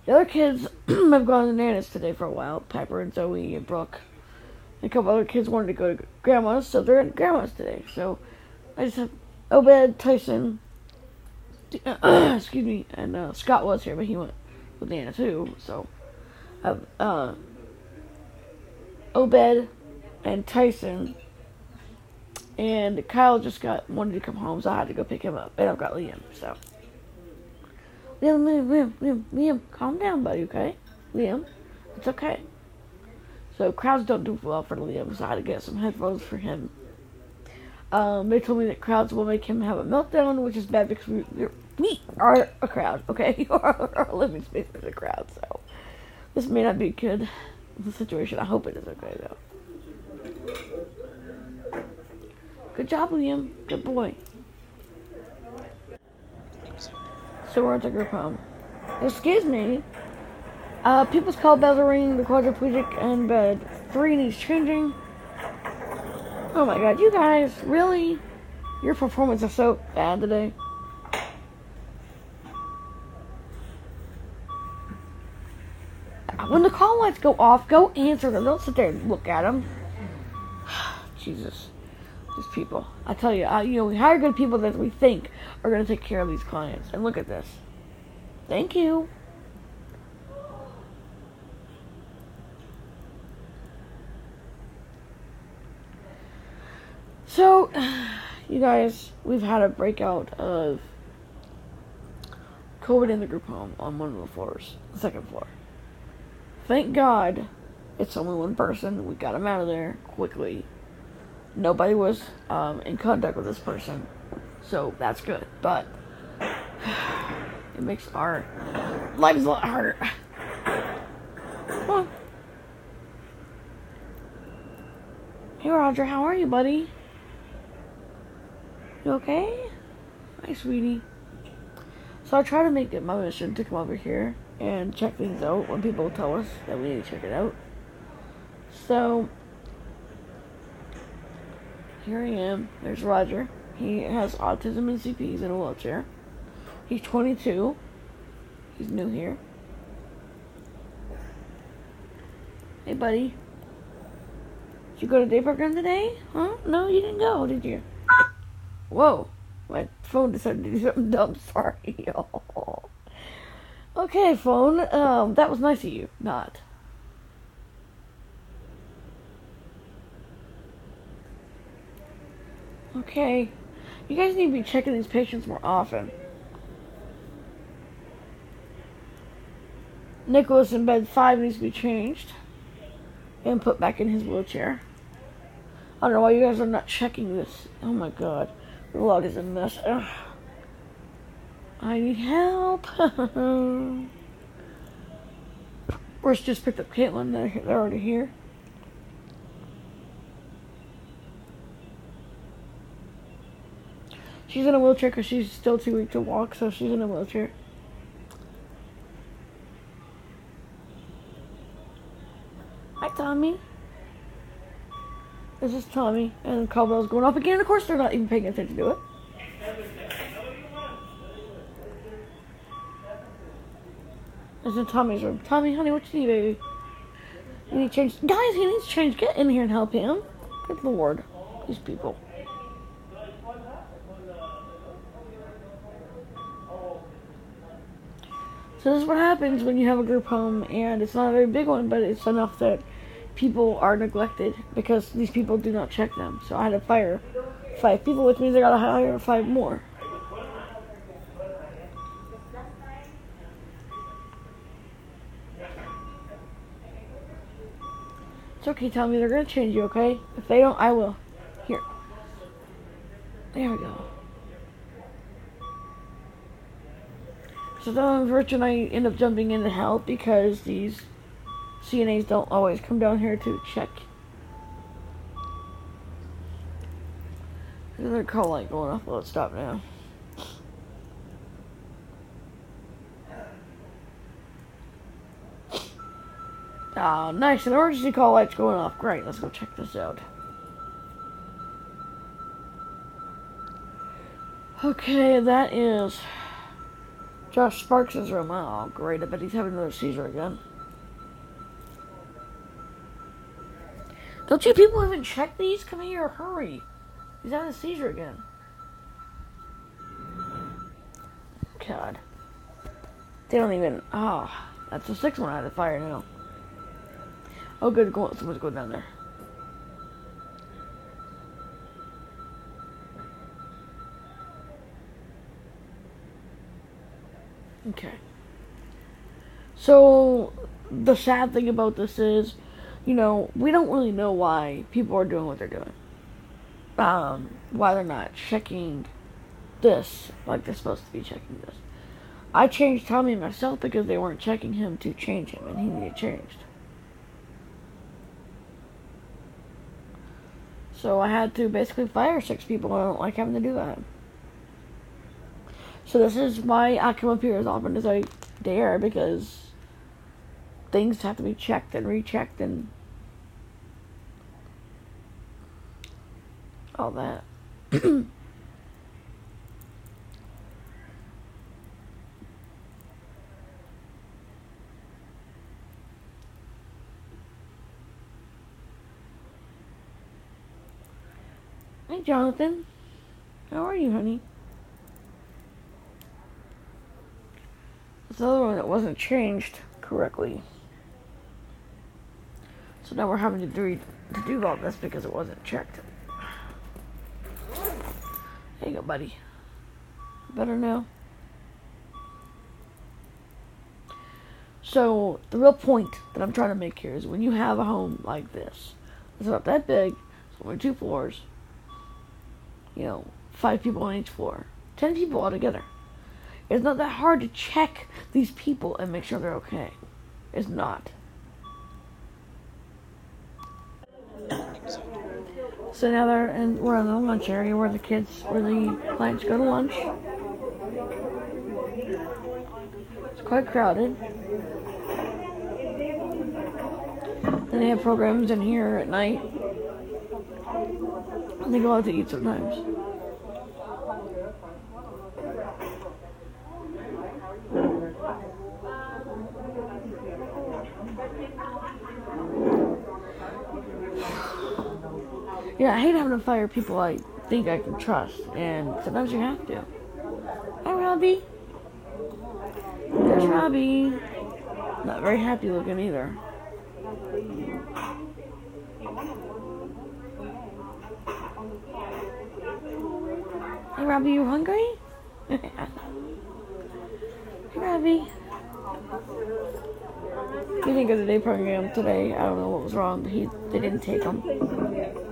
the other kids [CLEARS THROAT] have gone to Nana's today for a while Piper and Zoe and Brooke. And a couple other kids wanted to go to Grandma's, so they're at Grandma's today. So, I just have Obed, Tyson, [COUGHS] excuse me, and uh, Scott was here, but he went with Nana too. So, uh, uh, Obed and Tyson and Kyle just got wanted to come home, so I had to go pick him up. And I've got Liam, so Liam, Liam, Liam, Liam, Liam, calm down, buddy, okay? Liam, it's okay. So crowds don't do well for Liam, so I had to get some headphones for him. Um, they told me that crowds will make him have a meltdown, which is bad because we, we are a crowd, okay? [LAUGHS] our living space is a crowd, so this may not be good the situation. I hope it is okay though. Good job, Liam. Good boy. So we're at the group home. Excuse me. Uh, people's call bells are ringing. The quadriplegic in bed three needs changing. Oh my god, you guys, really? Your performance is so bad today. When the call lights go off, go answer them. Don't sit there and look at them. [SIGHS] Jesus. These people. I tell you, I, you know, we hire good people that we think are going to take care of these clients. And look at this. Thank you. So, [SIGHS] you guys, we've had a breakout of COVID in the group home on one of the floors, the second floor. Thank God it's only one person. We got him out of there quickly. Nobody was um, in contact with this person, so that's good. But [SIGHS] it makes our lives a lot harder. [SIGHS] Come on. Hey, Roger, how are you, buddy? You okay? Hi, sweetie. So I try to make it my mission to come over here and check things out when people tell us that we need to check it out. So here I am. There's Roger. He has autism and CP. He's in a wheelchair. He's 22. He's new here. Hey, buddy. Did you go to day program today? Huh? No, you didn't go, did you? Whoa. My phone decided to do something dumb. [LAUGHS] Sorry, y'all. Okay, phone. Um, that was nice of you. Not. Okay. You guys need to be checking these patients more often. Nicholas in bed 5 needs to be changed and put back in his wheelchair. I don't know why you guys are not checking this. Oh my god. Log is a mess. Ugh. I need help. [LAUGHS] Where's just picked up Caitlin. They're, they're already here. She's in a wheelchair because she's still too weak to walk, so she's in a wheelchair. Hi, Tommy. This is Tommy, and call bell's going off again. Of course, they're not even paying attention to it. It's in Tommy's room. Tommy, honey, what you need, baby? You need change. Guys, he needs change. Get in here and help him. Good lord. These people. So this is what happens when you have a group home and it's not a very big one, but it's enough that people are neglected because these people do not check them. So I had to fire five people, which means I gotta hire five more. It's okay, Tommy. They're gonna change you, okay? If they don't, I will. Here. There we go. So then and I end up jumping in to help because these CNAs don't always come down here to check. Another call light going off. Well, it's stopped now. Ah, nice. An emergency call light's going off. Great. Let's go check this out. Okay, that is Josh Sparks' room. Oh, great. I bet he's having another seizure again. Don't you people even check these? Come here, hurry. He's having a seizure again. God. They don't even. Oh, that's the sixth one out of the fire now. Oh, good. Go, someone's going down there. Okay. So, the sad thing about this is, you know, we don't really know why people are doing what they're doing. Um, why they're not checking this like they're supposed to be checking this. I changed Tommy myself because they weren't checking him to change him, and he needed changed. So I had to basically fire six people. I don't like having to do that. So this is why I come up here as often as I dare because things have to be checked and rechecked and all that. [CLEARS THROAT] Hey, Jonathan. How are you, honey? This other one that wasn't changed correctly. So now we're having to do, to do all this because it wasn't checked. There you buddy. Better now. So, the real point that I'm trying to make here is when you have a home like this, it's not that big, it's only two floors, you know, five people on each floor, ten people altogether. It's not that hard to check these people and make sure they're okay. It's not. So now they're and we're in the lunch area where the kids, where the clients go to lunch. It's quite crowded. Then they have programs in here at night. And they go out to eat sometimes. Yeah, I hate having to fire people I think I can trust, and sometimes you have to. Hi, Robbie. There's Robbie. Not very happy looking either. Hey, Robbie, you hungry? [LAUGHS] hey, Robbie. He didn't go to the day program today. I don't know what was wrong, he they didn't take him.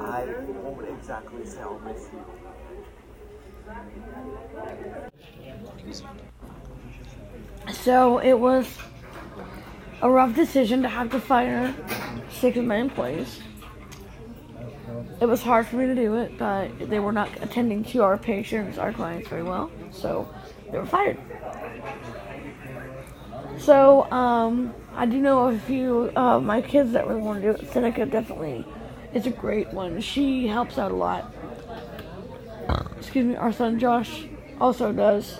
I won't exactly you. So it was a rough decision to have to fire six of my employees. It was hard for me to do it, but they were not attending to our patients, our clients very well, so they were fired. So, um, I do know a few of my kids that really want to do it. Seneca definitely is a great one. She helps out a lot. Excuse me, our son Josh also does.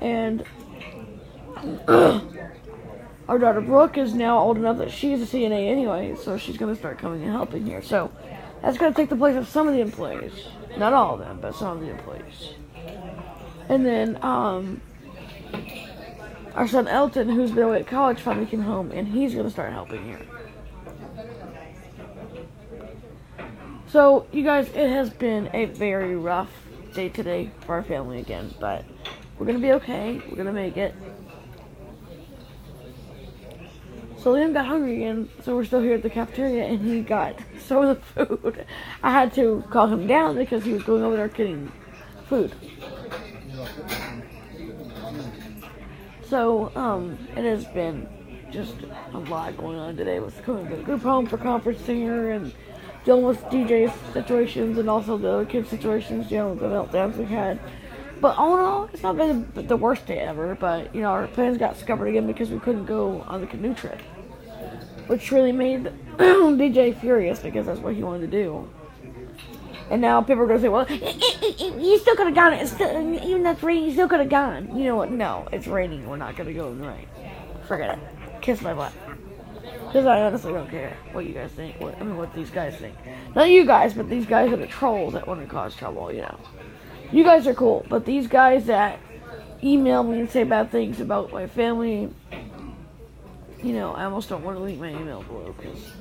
And [CLEARS THROAT] our daughter Brooke is now old enough that she's a CNA anyway, so she's gonna start coming and helping here. So that's gonna take the place of some of the employees, not all of them, but some of the employees. And then um, our son Elton, who's been away at college, finally came home, and he's gonna start helping here. So, you guys, it has been a very rough day today for our family again, but we're gonna be okay. We're gonna make it. So Liam got hungry again, so we're still here at the cafeteria, and he got [LAUGHS] some of the food. I had to call him down because he was going over there getting food. So, um, it has been just a lot going on today with coming to the group home for conference singer and dealing with DJ situations and also the other kids situations, you with the meltdowns we had. But all in all, it's not been the worst day ever. But you know, our plans got scuppered again because we couldn't go on the canoe trip, which really made [CLEARS THROAT] DJ furious because that's what he wanted to do. And now people are gonna say, "Well, [LAUGHS] you still could have gone. It's still, even though it's raining, you still could have gone." You know what? No, it's raining. We're not gonna go in the rain. Forget it. Kiss my butt. Because I honestly don't care what you guys think. What, I mean, what these guys think. Not you guys, but these guys are the trolls that want to cause trouble. You know. You guys are cool, but these guys that email me and say bad things about my family, you know, I almost don't want to link my email below because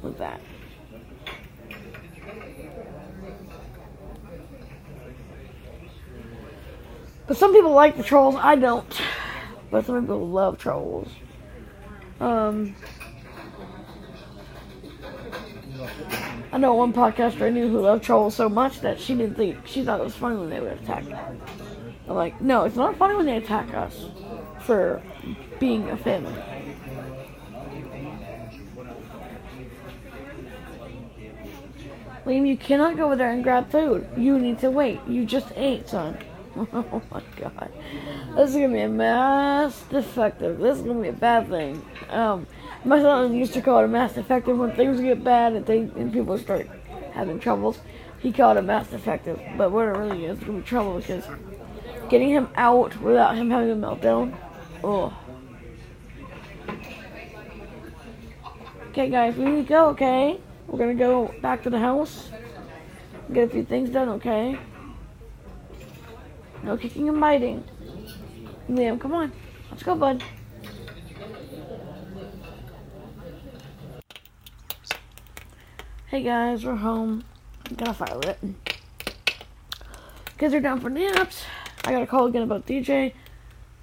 with that. But some people like the trolls. I don't. But some people love trolls. Um, I know one podcaster I knew who loved trolls so much that she didn't think she thought it was funny when they would attack. I'm like, no, it's not funny when they attack us for being a family. Liam, you cannot go over there and grab food. You need to wait. You just ate, son. [LAUGHS] Oh my god. This is gonna be a mass defective. This is gonna be a bad thing. Um, my son used to call it a mass defective when things get bad and and people start having troubles. He called it a mass defective, but what it really is, it's gonna be trouble because getting him out without him having a meltdown. Oh. Okay, guys, we need to go. Okay, we're gonna go back to the house, get a few things done. Okay. No kicking and biting. Liam, come on. Let's go, bud. Hey guys, we're home. Got a fire lit. Kids are down for naps. I got a call again about DJ.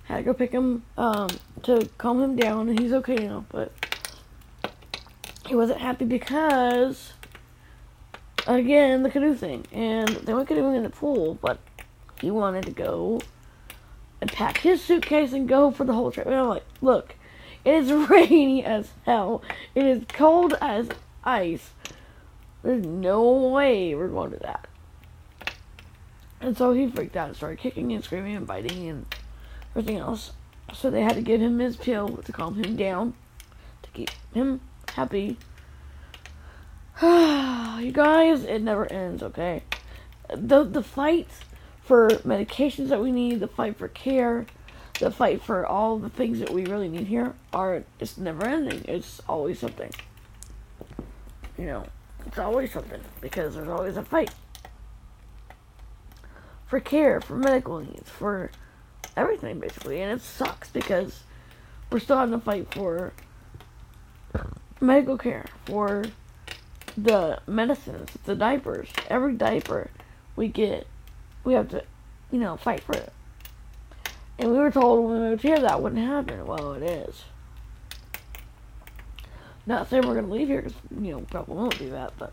Had to go pick him um, to calm him down, and he's okay now. But he wasn't happy because, again, the canoe thing. And they went canoeing in the pool, but he wanted to go and pack his suitcase and go for the whole trip. And I'm like, look, it is [LAUGHS] rainy as hell. It is cold as ice. There's no way we're going to that. And so he freaked out and started kicking and screaming and biting and everything else. So they had to give him his pill to calm him down, to keep him happy. [SIGHS] you guys, it never ends, okay? The the fight for medications that we need, the fight for care, the fight for all the things that we really need here are it's never ending. It's always something. You know, it's always something because there's always a fight for care, for medical needs, for everything basically, and it sucks because we're still having to fight for medical care, for the medicines, the diapers, every diaper we get, we have to, you know, fight for it. And we were told when we moved here that wouldn't happen. Well, it is. Not saying we're gonna leave here because you know probably won't do that, but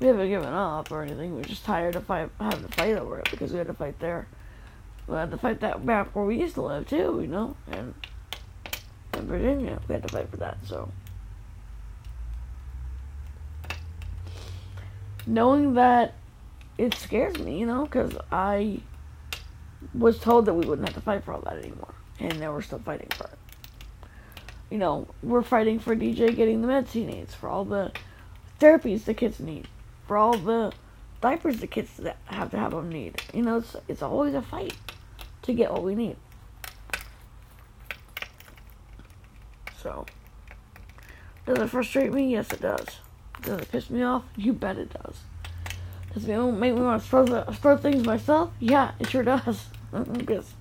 we haven't given up or anything. We're just tired of fight, having to fight over it because we had to fight there. We had to fight that back where we used to live too, you know, and in Virginia we had to fight for that. So knowing that it scares me, you know, because I was told that we wouldn't have to fight for all that anymore, and now we're still fighting for it. You know, we're fighting for DJ getting the meds he needs, for all the therapies the kids need, for all the diapers the kids that have to have them need. You know, it's it's always a fight to get what we need. So, does it frustrate me? Yes, it does. Does it piss me off? You bet it does. Does it make me want to throw, the, throw things myself? Yeah, it sure does. [LAUGHS] Because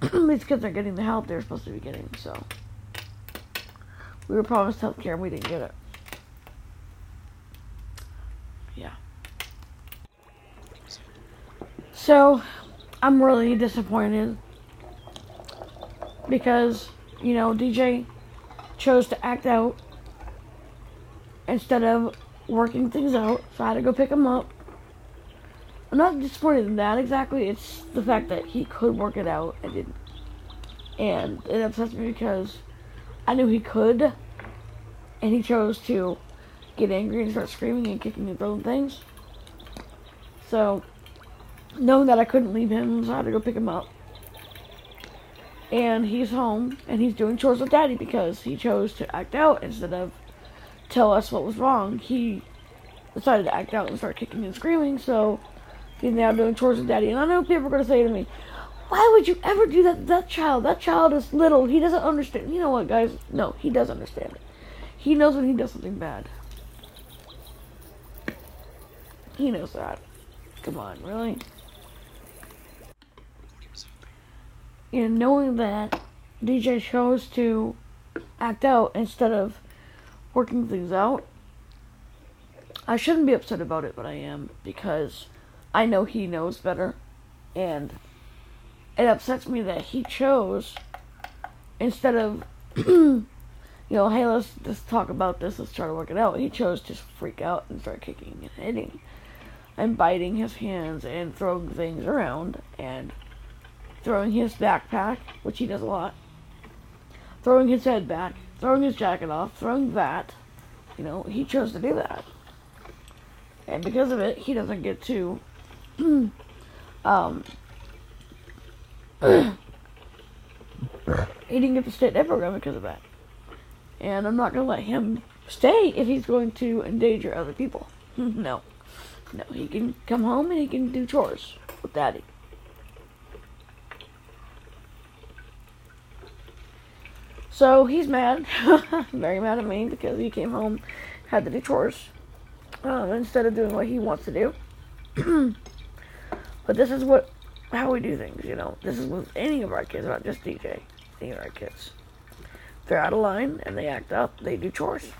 [CLEARS THROAT] these kids are getting the help they're supposed to be getting, so. We were promised health care and we didn't get it. Yeah. So, I'm really disappointed because, you know, DJ chose to act out instead of working things out, so I had to go pick him up. I'm not disappointed in that exactly, it's the fact that he could work it out and didn't. And it upsets me because I knew he could, and he chose to get angry and start screaming and kicking and throwing things. So, knowing that I couldn't leave him, so I had to go pick him up. And he's home, and he's doing chores with Daddy because he chose to act out instead of tell us what was wrong. He decided to act out and start kicking and screaming, so he's now doing chores with Daddy. And I know people are going to say to me, why would you ever do that that child? That child is little. He doesn't understand. You know what, guys? No, he does understand. He knows when he does something bad. He knows that. Come on, really? And knowing that DJ chose to act out instead of working things out, I shouldn't be upset about it, but I am because I know he knows better. And it upsets me that he chose instead of [CLEARS THROAT] you know, hey, let's just talk about this, let's try to work it out. He chose to freak out and start kicking and hitting and biting his hands and throwing things around and throwing his backpack, which he does a lot, throwing his head back, throwing his jacket off, throwing that. You know, he chose to do that. And because of it, he doesn't get to [CLEARS THROAT] um he didn't get to stay at that program because of that. And I'm not gonna let him stay if he's going to endanger other people. [LAUGHS] no. No, he can come home and he can do chores with daddy. So he's mad, [LAUGHS] very mad at me because he came home, had to do chores um, instead of doing what he wants to do. [CLEARS THROAT] but this is what how we do things, you know. This is with any of our kids, not just DJ. Any of our kids. If they're out of line and they act up, they do chores.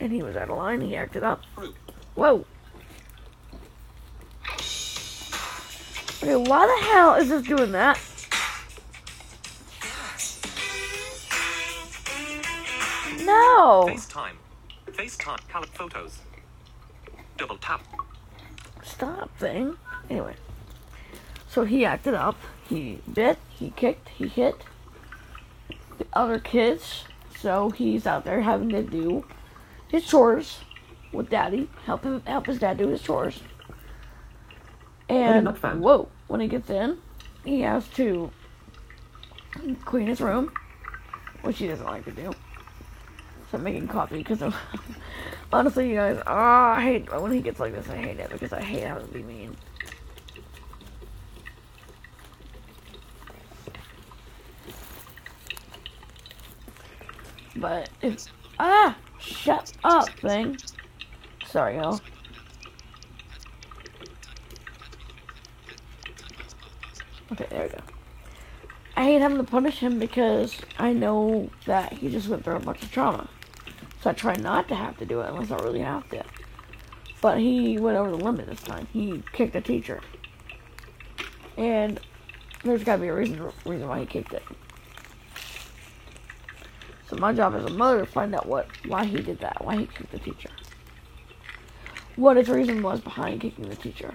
And he was out of line, he acted up. Whoa. Okay, why the hell is this doing that? No! FaceTime. FaceTime. Color photos. Double tap. Stop thing. Anyway. So he acted up. He bit, he kicked, he hit the other kids. So he's out there having to do his chores with daddy. Help him help his dad do his chores. And whoa, when he gets in, he has to clean his room, which he doesn't like to do. So I'm making coffee because [LAUGHS] honestly, you guys, ah, I hate when he gets like this. I hate it because I hate having to be mean. But if ah, shut up, thing. Sorry, y'all. Okay, there we go. I hate having to punish him because I know that he just went through a bunch of trauma. So I try not to have to do it unless I really have to. But he went over the limit this time. He kicked a teacher. And there's gotta be a reason reason why he kicked it. My job as a mother to find out what why he did that, why he kicked the teacher. What his reason was behind kicking the teacher.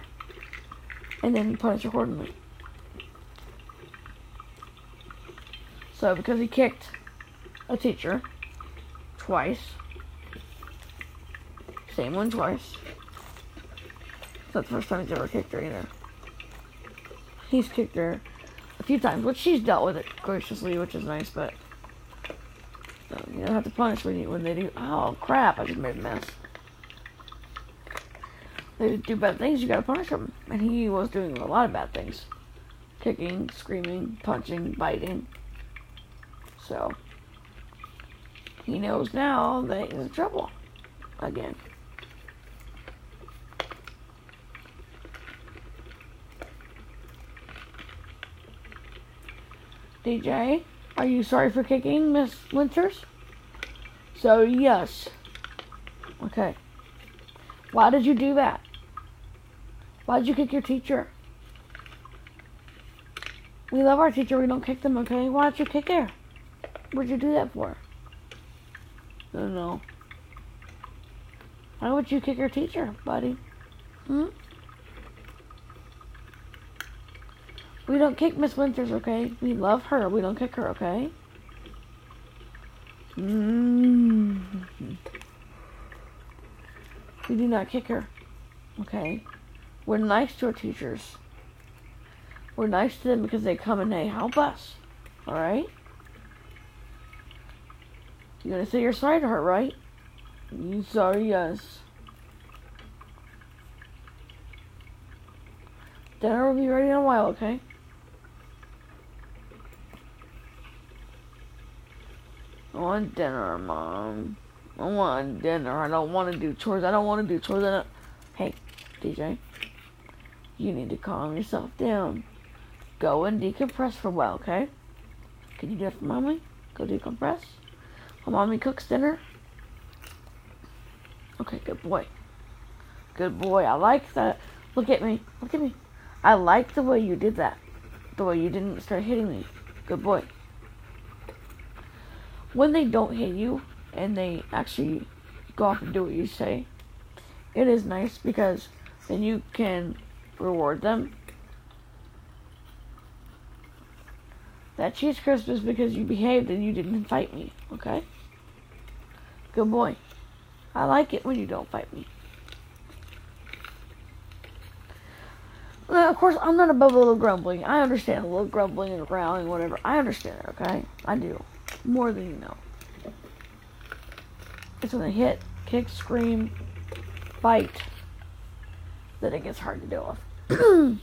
And then punish accordingly. So because he kicked a teacher twice, same one twice. It's not the first time he's ever kicked her either. He's kicked her a few times, which she's dealt with it graciously, which is nice, but you don't have to punish when you when they do. Oh crap! I just made a mess. They do bad things, you gotta punish them, and he was doing a lot of bad things: kicking, screaming, punching, biting. So he knows now that he's in trouble again. DJ, are you sorry for kicking Miss Winters? So, yes. Okay. Why did you do that? Why did you kick your teacher? We love our teacher, we don't kick them, okay? Why did you kick her? What'd you do that for? I don't know. Why would you kick your teacher, buddy? Hmm? We don't kick Miss Winters, okay? We love her. We don't kick her, okay? Mm. We do not kick her, okay? We're nice to our teachers. We're nice to them because they come and they help us, alright? You're gonna say you're sorry to her, right? Sorry, yes. Dinner will be ready in a while, okay? Want dinner, Mom. I want dinner. I don't want to do chores. I don't want to do chores. I don't... Hey, DJ. You need to calm yourself down. Go and decompress for a while, okay? Can you do it for Mommy? Go decompress. While Mommy cooks dinner. Okay, good boy. Good boy. I like that. Look at me. Look at me. I like the way you did that. The way you didn't start hitting me. Good boy when they don't hit you and they actually go off and do what you say, it is nice because then you can reward them. That cheese crisp is because you behaved and you didn't fight me, okay? Good boy. I like it when you don't fight me. Now, of course, I'm not above a little grumbling. I understand a little grumbling and growling, whatever. I understand okay? I do more than you know. It's when they hit, kick, scream, bite that it gets hard to deal with.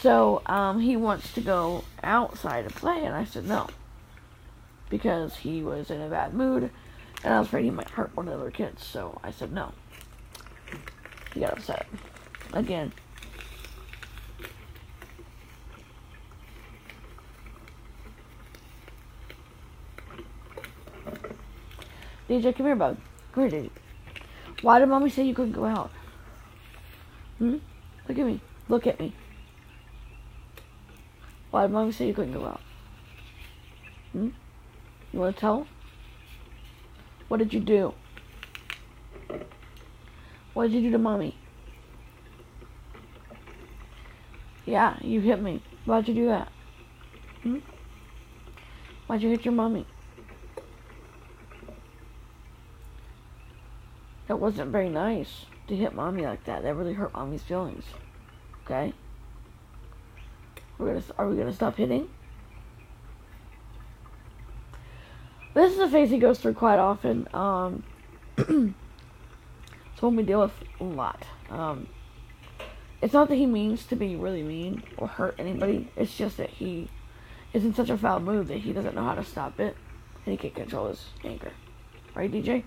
so um, he wants to go outside and play, and I said no because he was in a bad mood, and I was afraid he might hurt one of the other kids. So I said no. He got upset again. DJ, come here, bud. Come here, DJ. Why did mommy say you couldn't go out? Hmm? Look at me. Look at me. Why did mommy say you couldn't go out? Hmm? You want to tell? What did you do? What did you do to mommy? Yeah, you hit me. Why'd you do that? Hmm? Why'd you hit your mommy? That wasn't very nice to hit mommy like that. That really hurt mommy's feelings. Okay? We're gonna, are we gonna stop hitting? This is a phase he goes through quite often. Um, it's one we deal with a lot. Um, it's not that he means to be really mean or hurt anybody. It's just that he is in such a foul mood that he doesn't know how to stop it, and he can't control his anger. Right, DJ?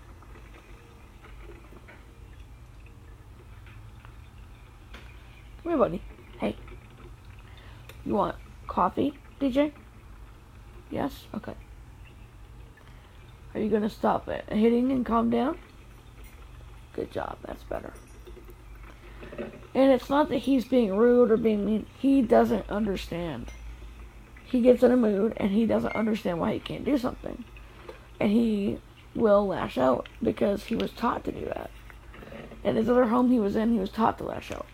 Come here, buddy. Hey. You want coffee, DJ? Yes? Okay. Are you to stop it hitting and calm down? Good job. That's better. And it's not that he's being rude or being mean. He doesn't understand. He gets in a mood and he doesn't understand why he can't do something. And he will lash out because he was taught to do that. And his other home he was in, he was taught to lash out.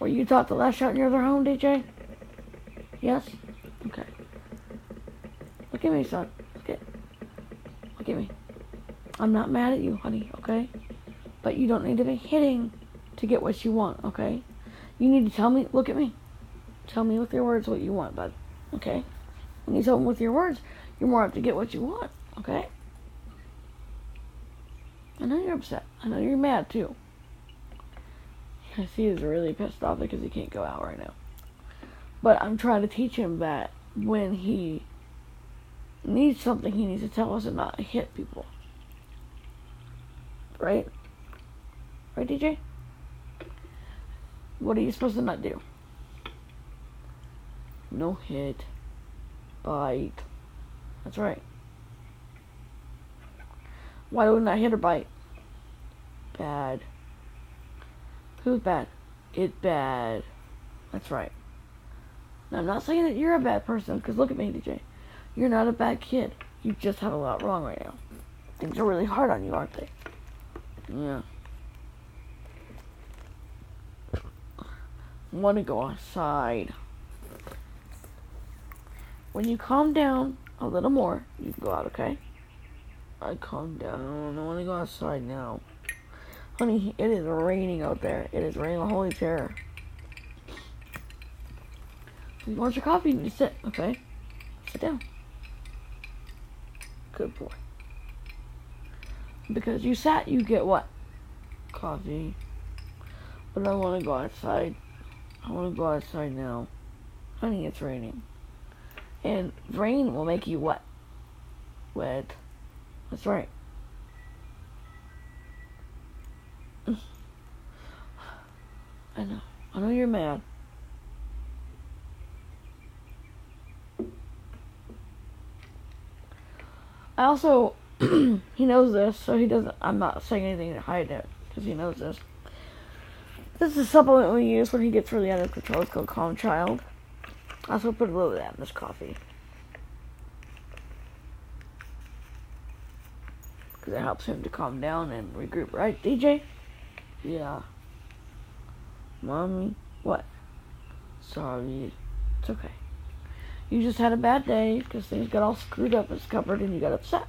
Were you taught to lash out in your home, DJ? Yes? Okay. Look at me, son. Look at, look at me. I'm not mad at you, honey, okay? But you don't need to be hitting to get what you want, okay? You need to tell me, look at me. Tell me with your words what you want, bud. Okay? When you tell them with your words, you're more apt to get what you want, okay? I know you're upset. I know you're mad too. Cause he is really pissed off because he can't go out right now. But I'm trying to teach him that when he needs something, he needs to tell us and not hit people. Right? Right, DJ? What are you supposed to not do? No hit. Bite. That's right. Why wouldn't I hit or bite? Bad. Who's bad? It's bad. That's right. Now, I'm not saying that you're a bad person, because look at me, DJ. You're not a bad kid. You just have a lot wrong right now. Things are really hard on you, aren't they? Yeah. Want to go outside. When you calm down a little more, you can go out, okay? I calm down. I want to go outside now. Honey, it is raining out there. It is raining holy terror. You want your coffee? You sit, okay? Sit down. Good boy. Because you sat, you get what? Coffee. But I want to go outside. I want to go outside now. Honey, it's raining. And rain will make you what? Wet. That's right. I know. I know you're mad. I also, [CLEARS THROAT] he knows this, so he doesn't. I'm not saying anything to hide it because he knows this. This is a supplement we use when he gets really out of control. It's called Calm Child. I also put a little of that in this coffee. Because it helps him to calm down and regroup, right, DJ? Yeah. Mommy? What? Sorry. It's okay. You just had a bad day because things got all screwed up and cupboard and you got upset.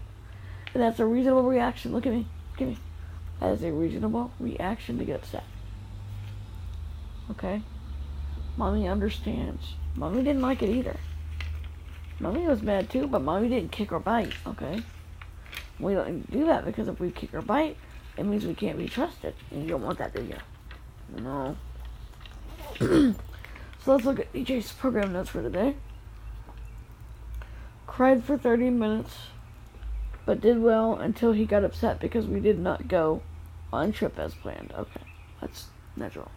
And that's a reasonable reaction. Look at me. Look at me. That is a reasonable reaction to get upset. Okay? Mommy understands. Mommy didn't like it either. Mommy was mad too, but mommy didn't kick or bite, okay? We don't do that because if we kick or bite, it means we can't be trusted. And you don't want that, do you? No. So let's look at DJ's program notes for today. Cried for 30 minutes, but did well until he got upset because we did not go on trip as planned. Okay, that's natural.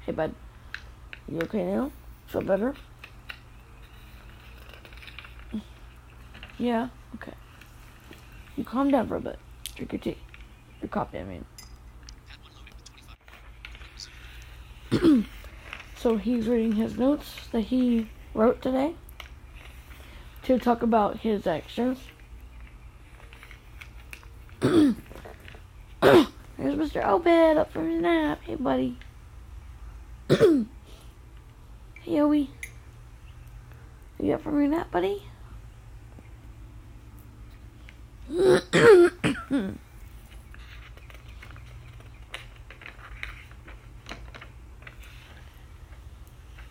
Hey, bud. You okay now? Feel better? Yeah? Okay. You calm down for a bit. Drink your tea. Your coffee, I mean. [CLEARS THROAT] so he's reading his notes that he wrote today to talk about his actions. [CLEARS THROAT] There's Mr. Obed up from his nap. Hey, buddy. [CLEARS THROAT] hey, Owie. You up from your nap, buddy?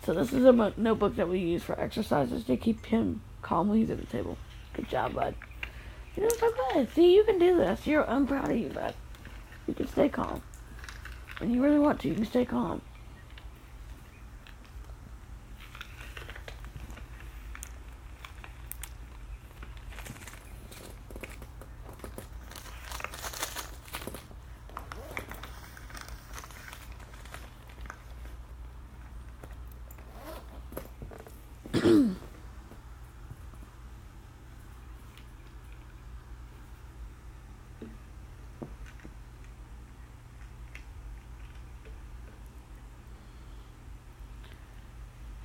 So this is a notebook that we use for exercises to keep him calm when he's at the table. Good job, bud. You're doing so good. See, you can do this. You're, I'm proud of you, bud. You can stay calm. When you really want to, you can stay calm.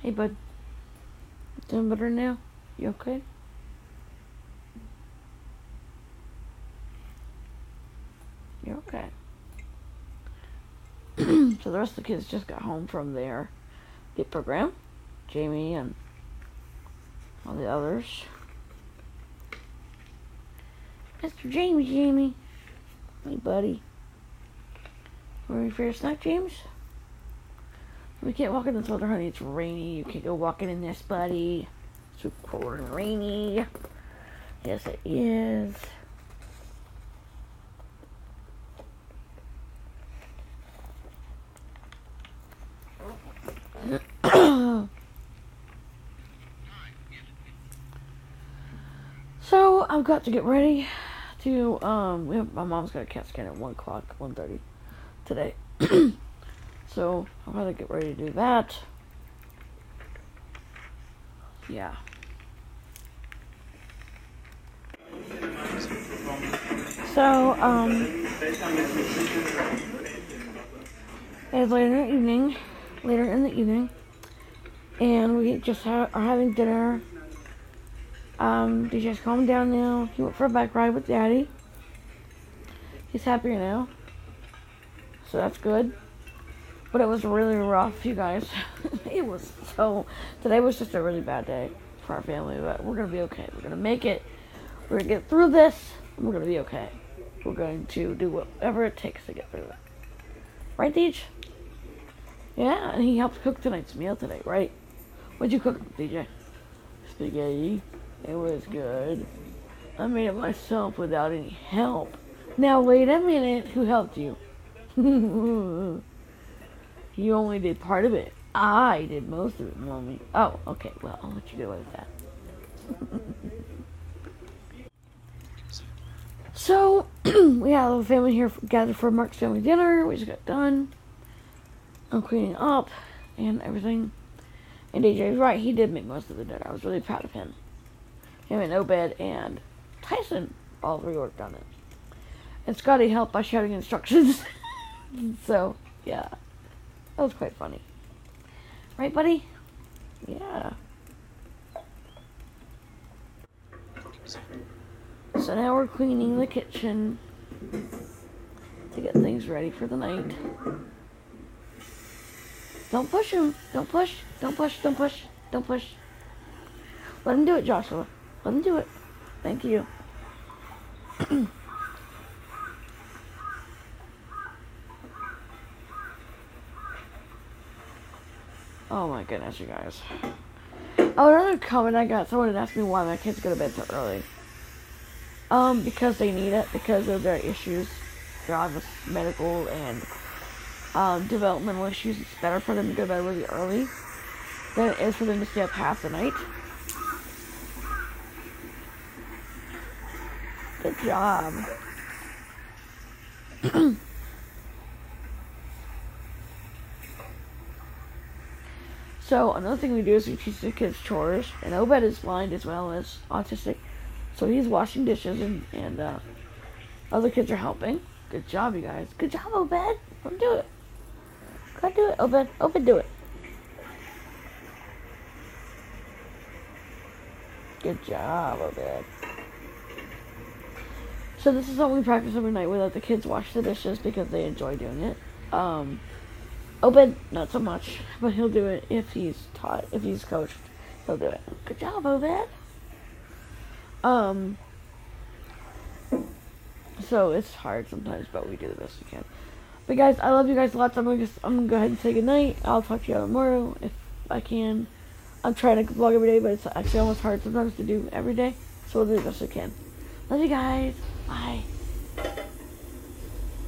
Hey, bud. Doing better now? You okay? You're okay. [CLEARS THROAT] so the rest of the kids just got home from their get program. Jamie and all the others. Mr. James, Jamie. Hey, buddy. Ready for your snack, James? We can't walk in this weather, honey. It's rainy. You can't go walking in this, buddy too cold and rainy. Yes, it is. [COUGHS] so I've got to get ready to um have, my mom's got a cat scan at one o'clock, 1.30 today. [COUGHS] so I'm gonna get ready to do that. Yeah. So, um it's later in the evening later in the evening and we just ha- are having dinner. Um, DJ's calmed down now. He went for a bike ride with Daddy. He's happier now. So that's good. But it was really rough, you guys. [LAUGHS] it was so. Today was just a really bad day for our family, but we're gonna be okay. We're gonna make it. We're gonna get through this. And we're gonna be okay. We're going to do whatever it takes to get through it. Right, Deej? Yeah, and he helped cook tonight's meal today, right? What'd you cook, DJ? Spaghetti. It was good. I made it myself without any help. Now wait a minute, who helped you? [LAUGHS] you only did part of it. I did most of it, mommy. Oh, okay. Well, I'll let you go with that. [LAUGHS] so [CLEARS THROAT] we have a family here gathered for Mark's family dinner. We just got done. I'm cleaning up and everything. And DJ's right, he did make most of the dinner. I was really proud of him. Him and Obed and Tyson all three worked on it. And Scotty helped by shouting instructions. [LAUGHS] so, yeah. That was quite funny. Right, buddy? Yeah. So now we're cleaning the kitchen to get things ready for the night. Don't push him. Don't push. Don't push. Don't push. Don't push. Let him do it, Joshua. Let him do it. Thank you. [CLEARS THROAT] oh my goodness, you guys. Oh, another comment I got. Someone had asked me why my kids go to bed so early. Um, because they need it. Because of their issues. They have medical and um, developmental issues, it's better for them to go to bed really early than it is for them to stay up half the night. Good job. [CLEARS THROAT] so another thing we do is we teach the kids chores, and Obed is blind as well as autistic, so he's washing dishes and and uh, other kids are helping. Good job, you guys. Good job, Obed. Don't do it. Go do it. Open. Open. Do it. Good job, Obed. So this is something we practice every night. We let the kids wash the dishes because they enjoy doing it. Um, Obed, not so much, but he'll do it if he's taught, if he's coached. He'll do it. Good job, Obed. Um, so it's hard sometimes, but we do the best we can. But guys, I love you guys lots. I'm gonna I'm gonna go ahead and say goodnight. I'll talk to you tomorrow if I can. I'm trying to vlog every day, but it's actually almost hard sometimes to do every day. So we'll do the best we can. Love you guys. Bye.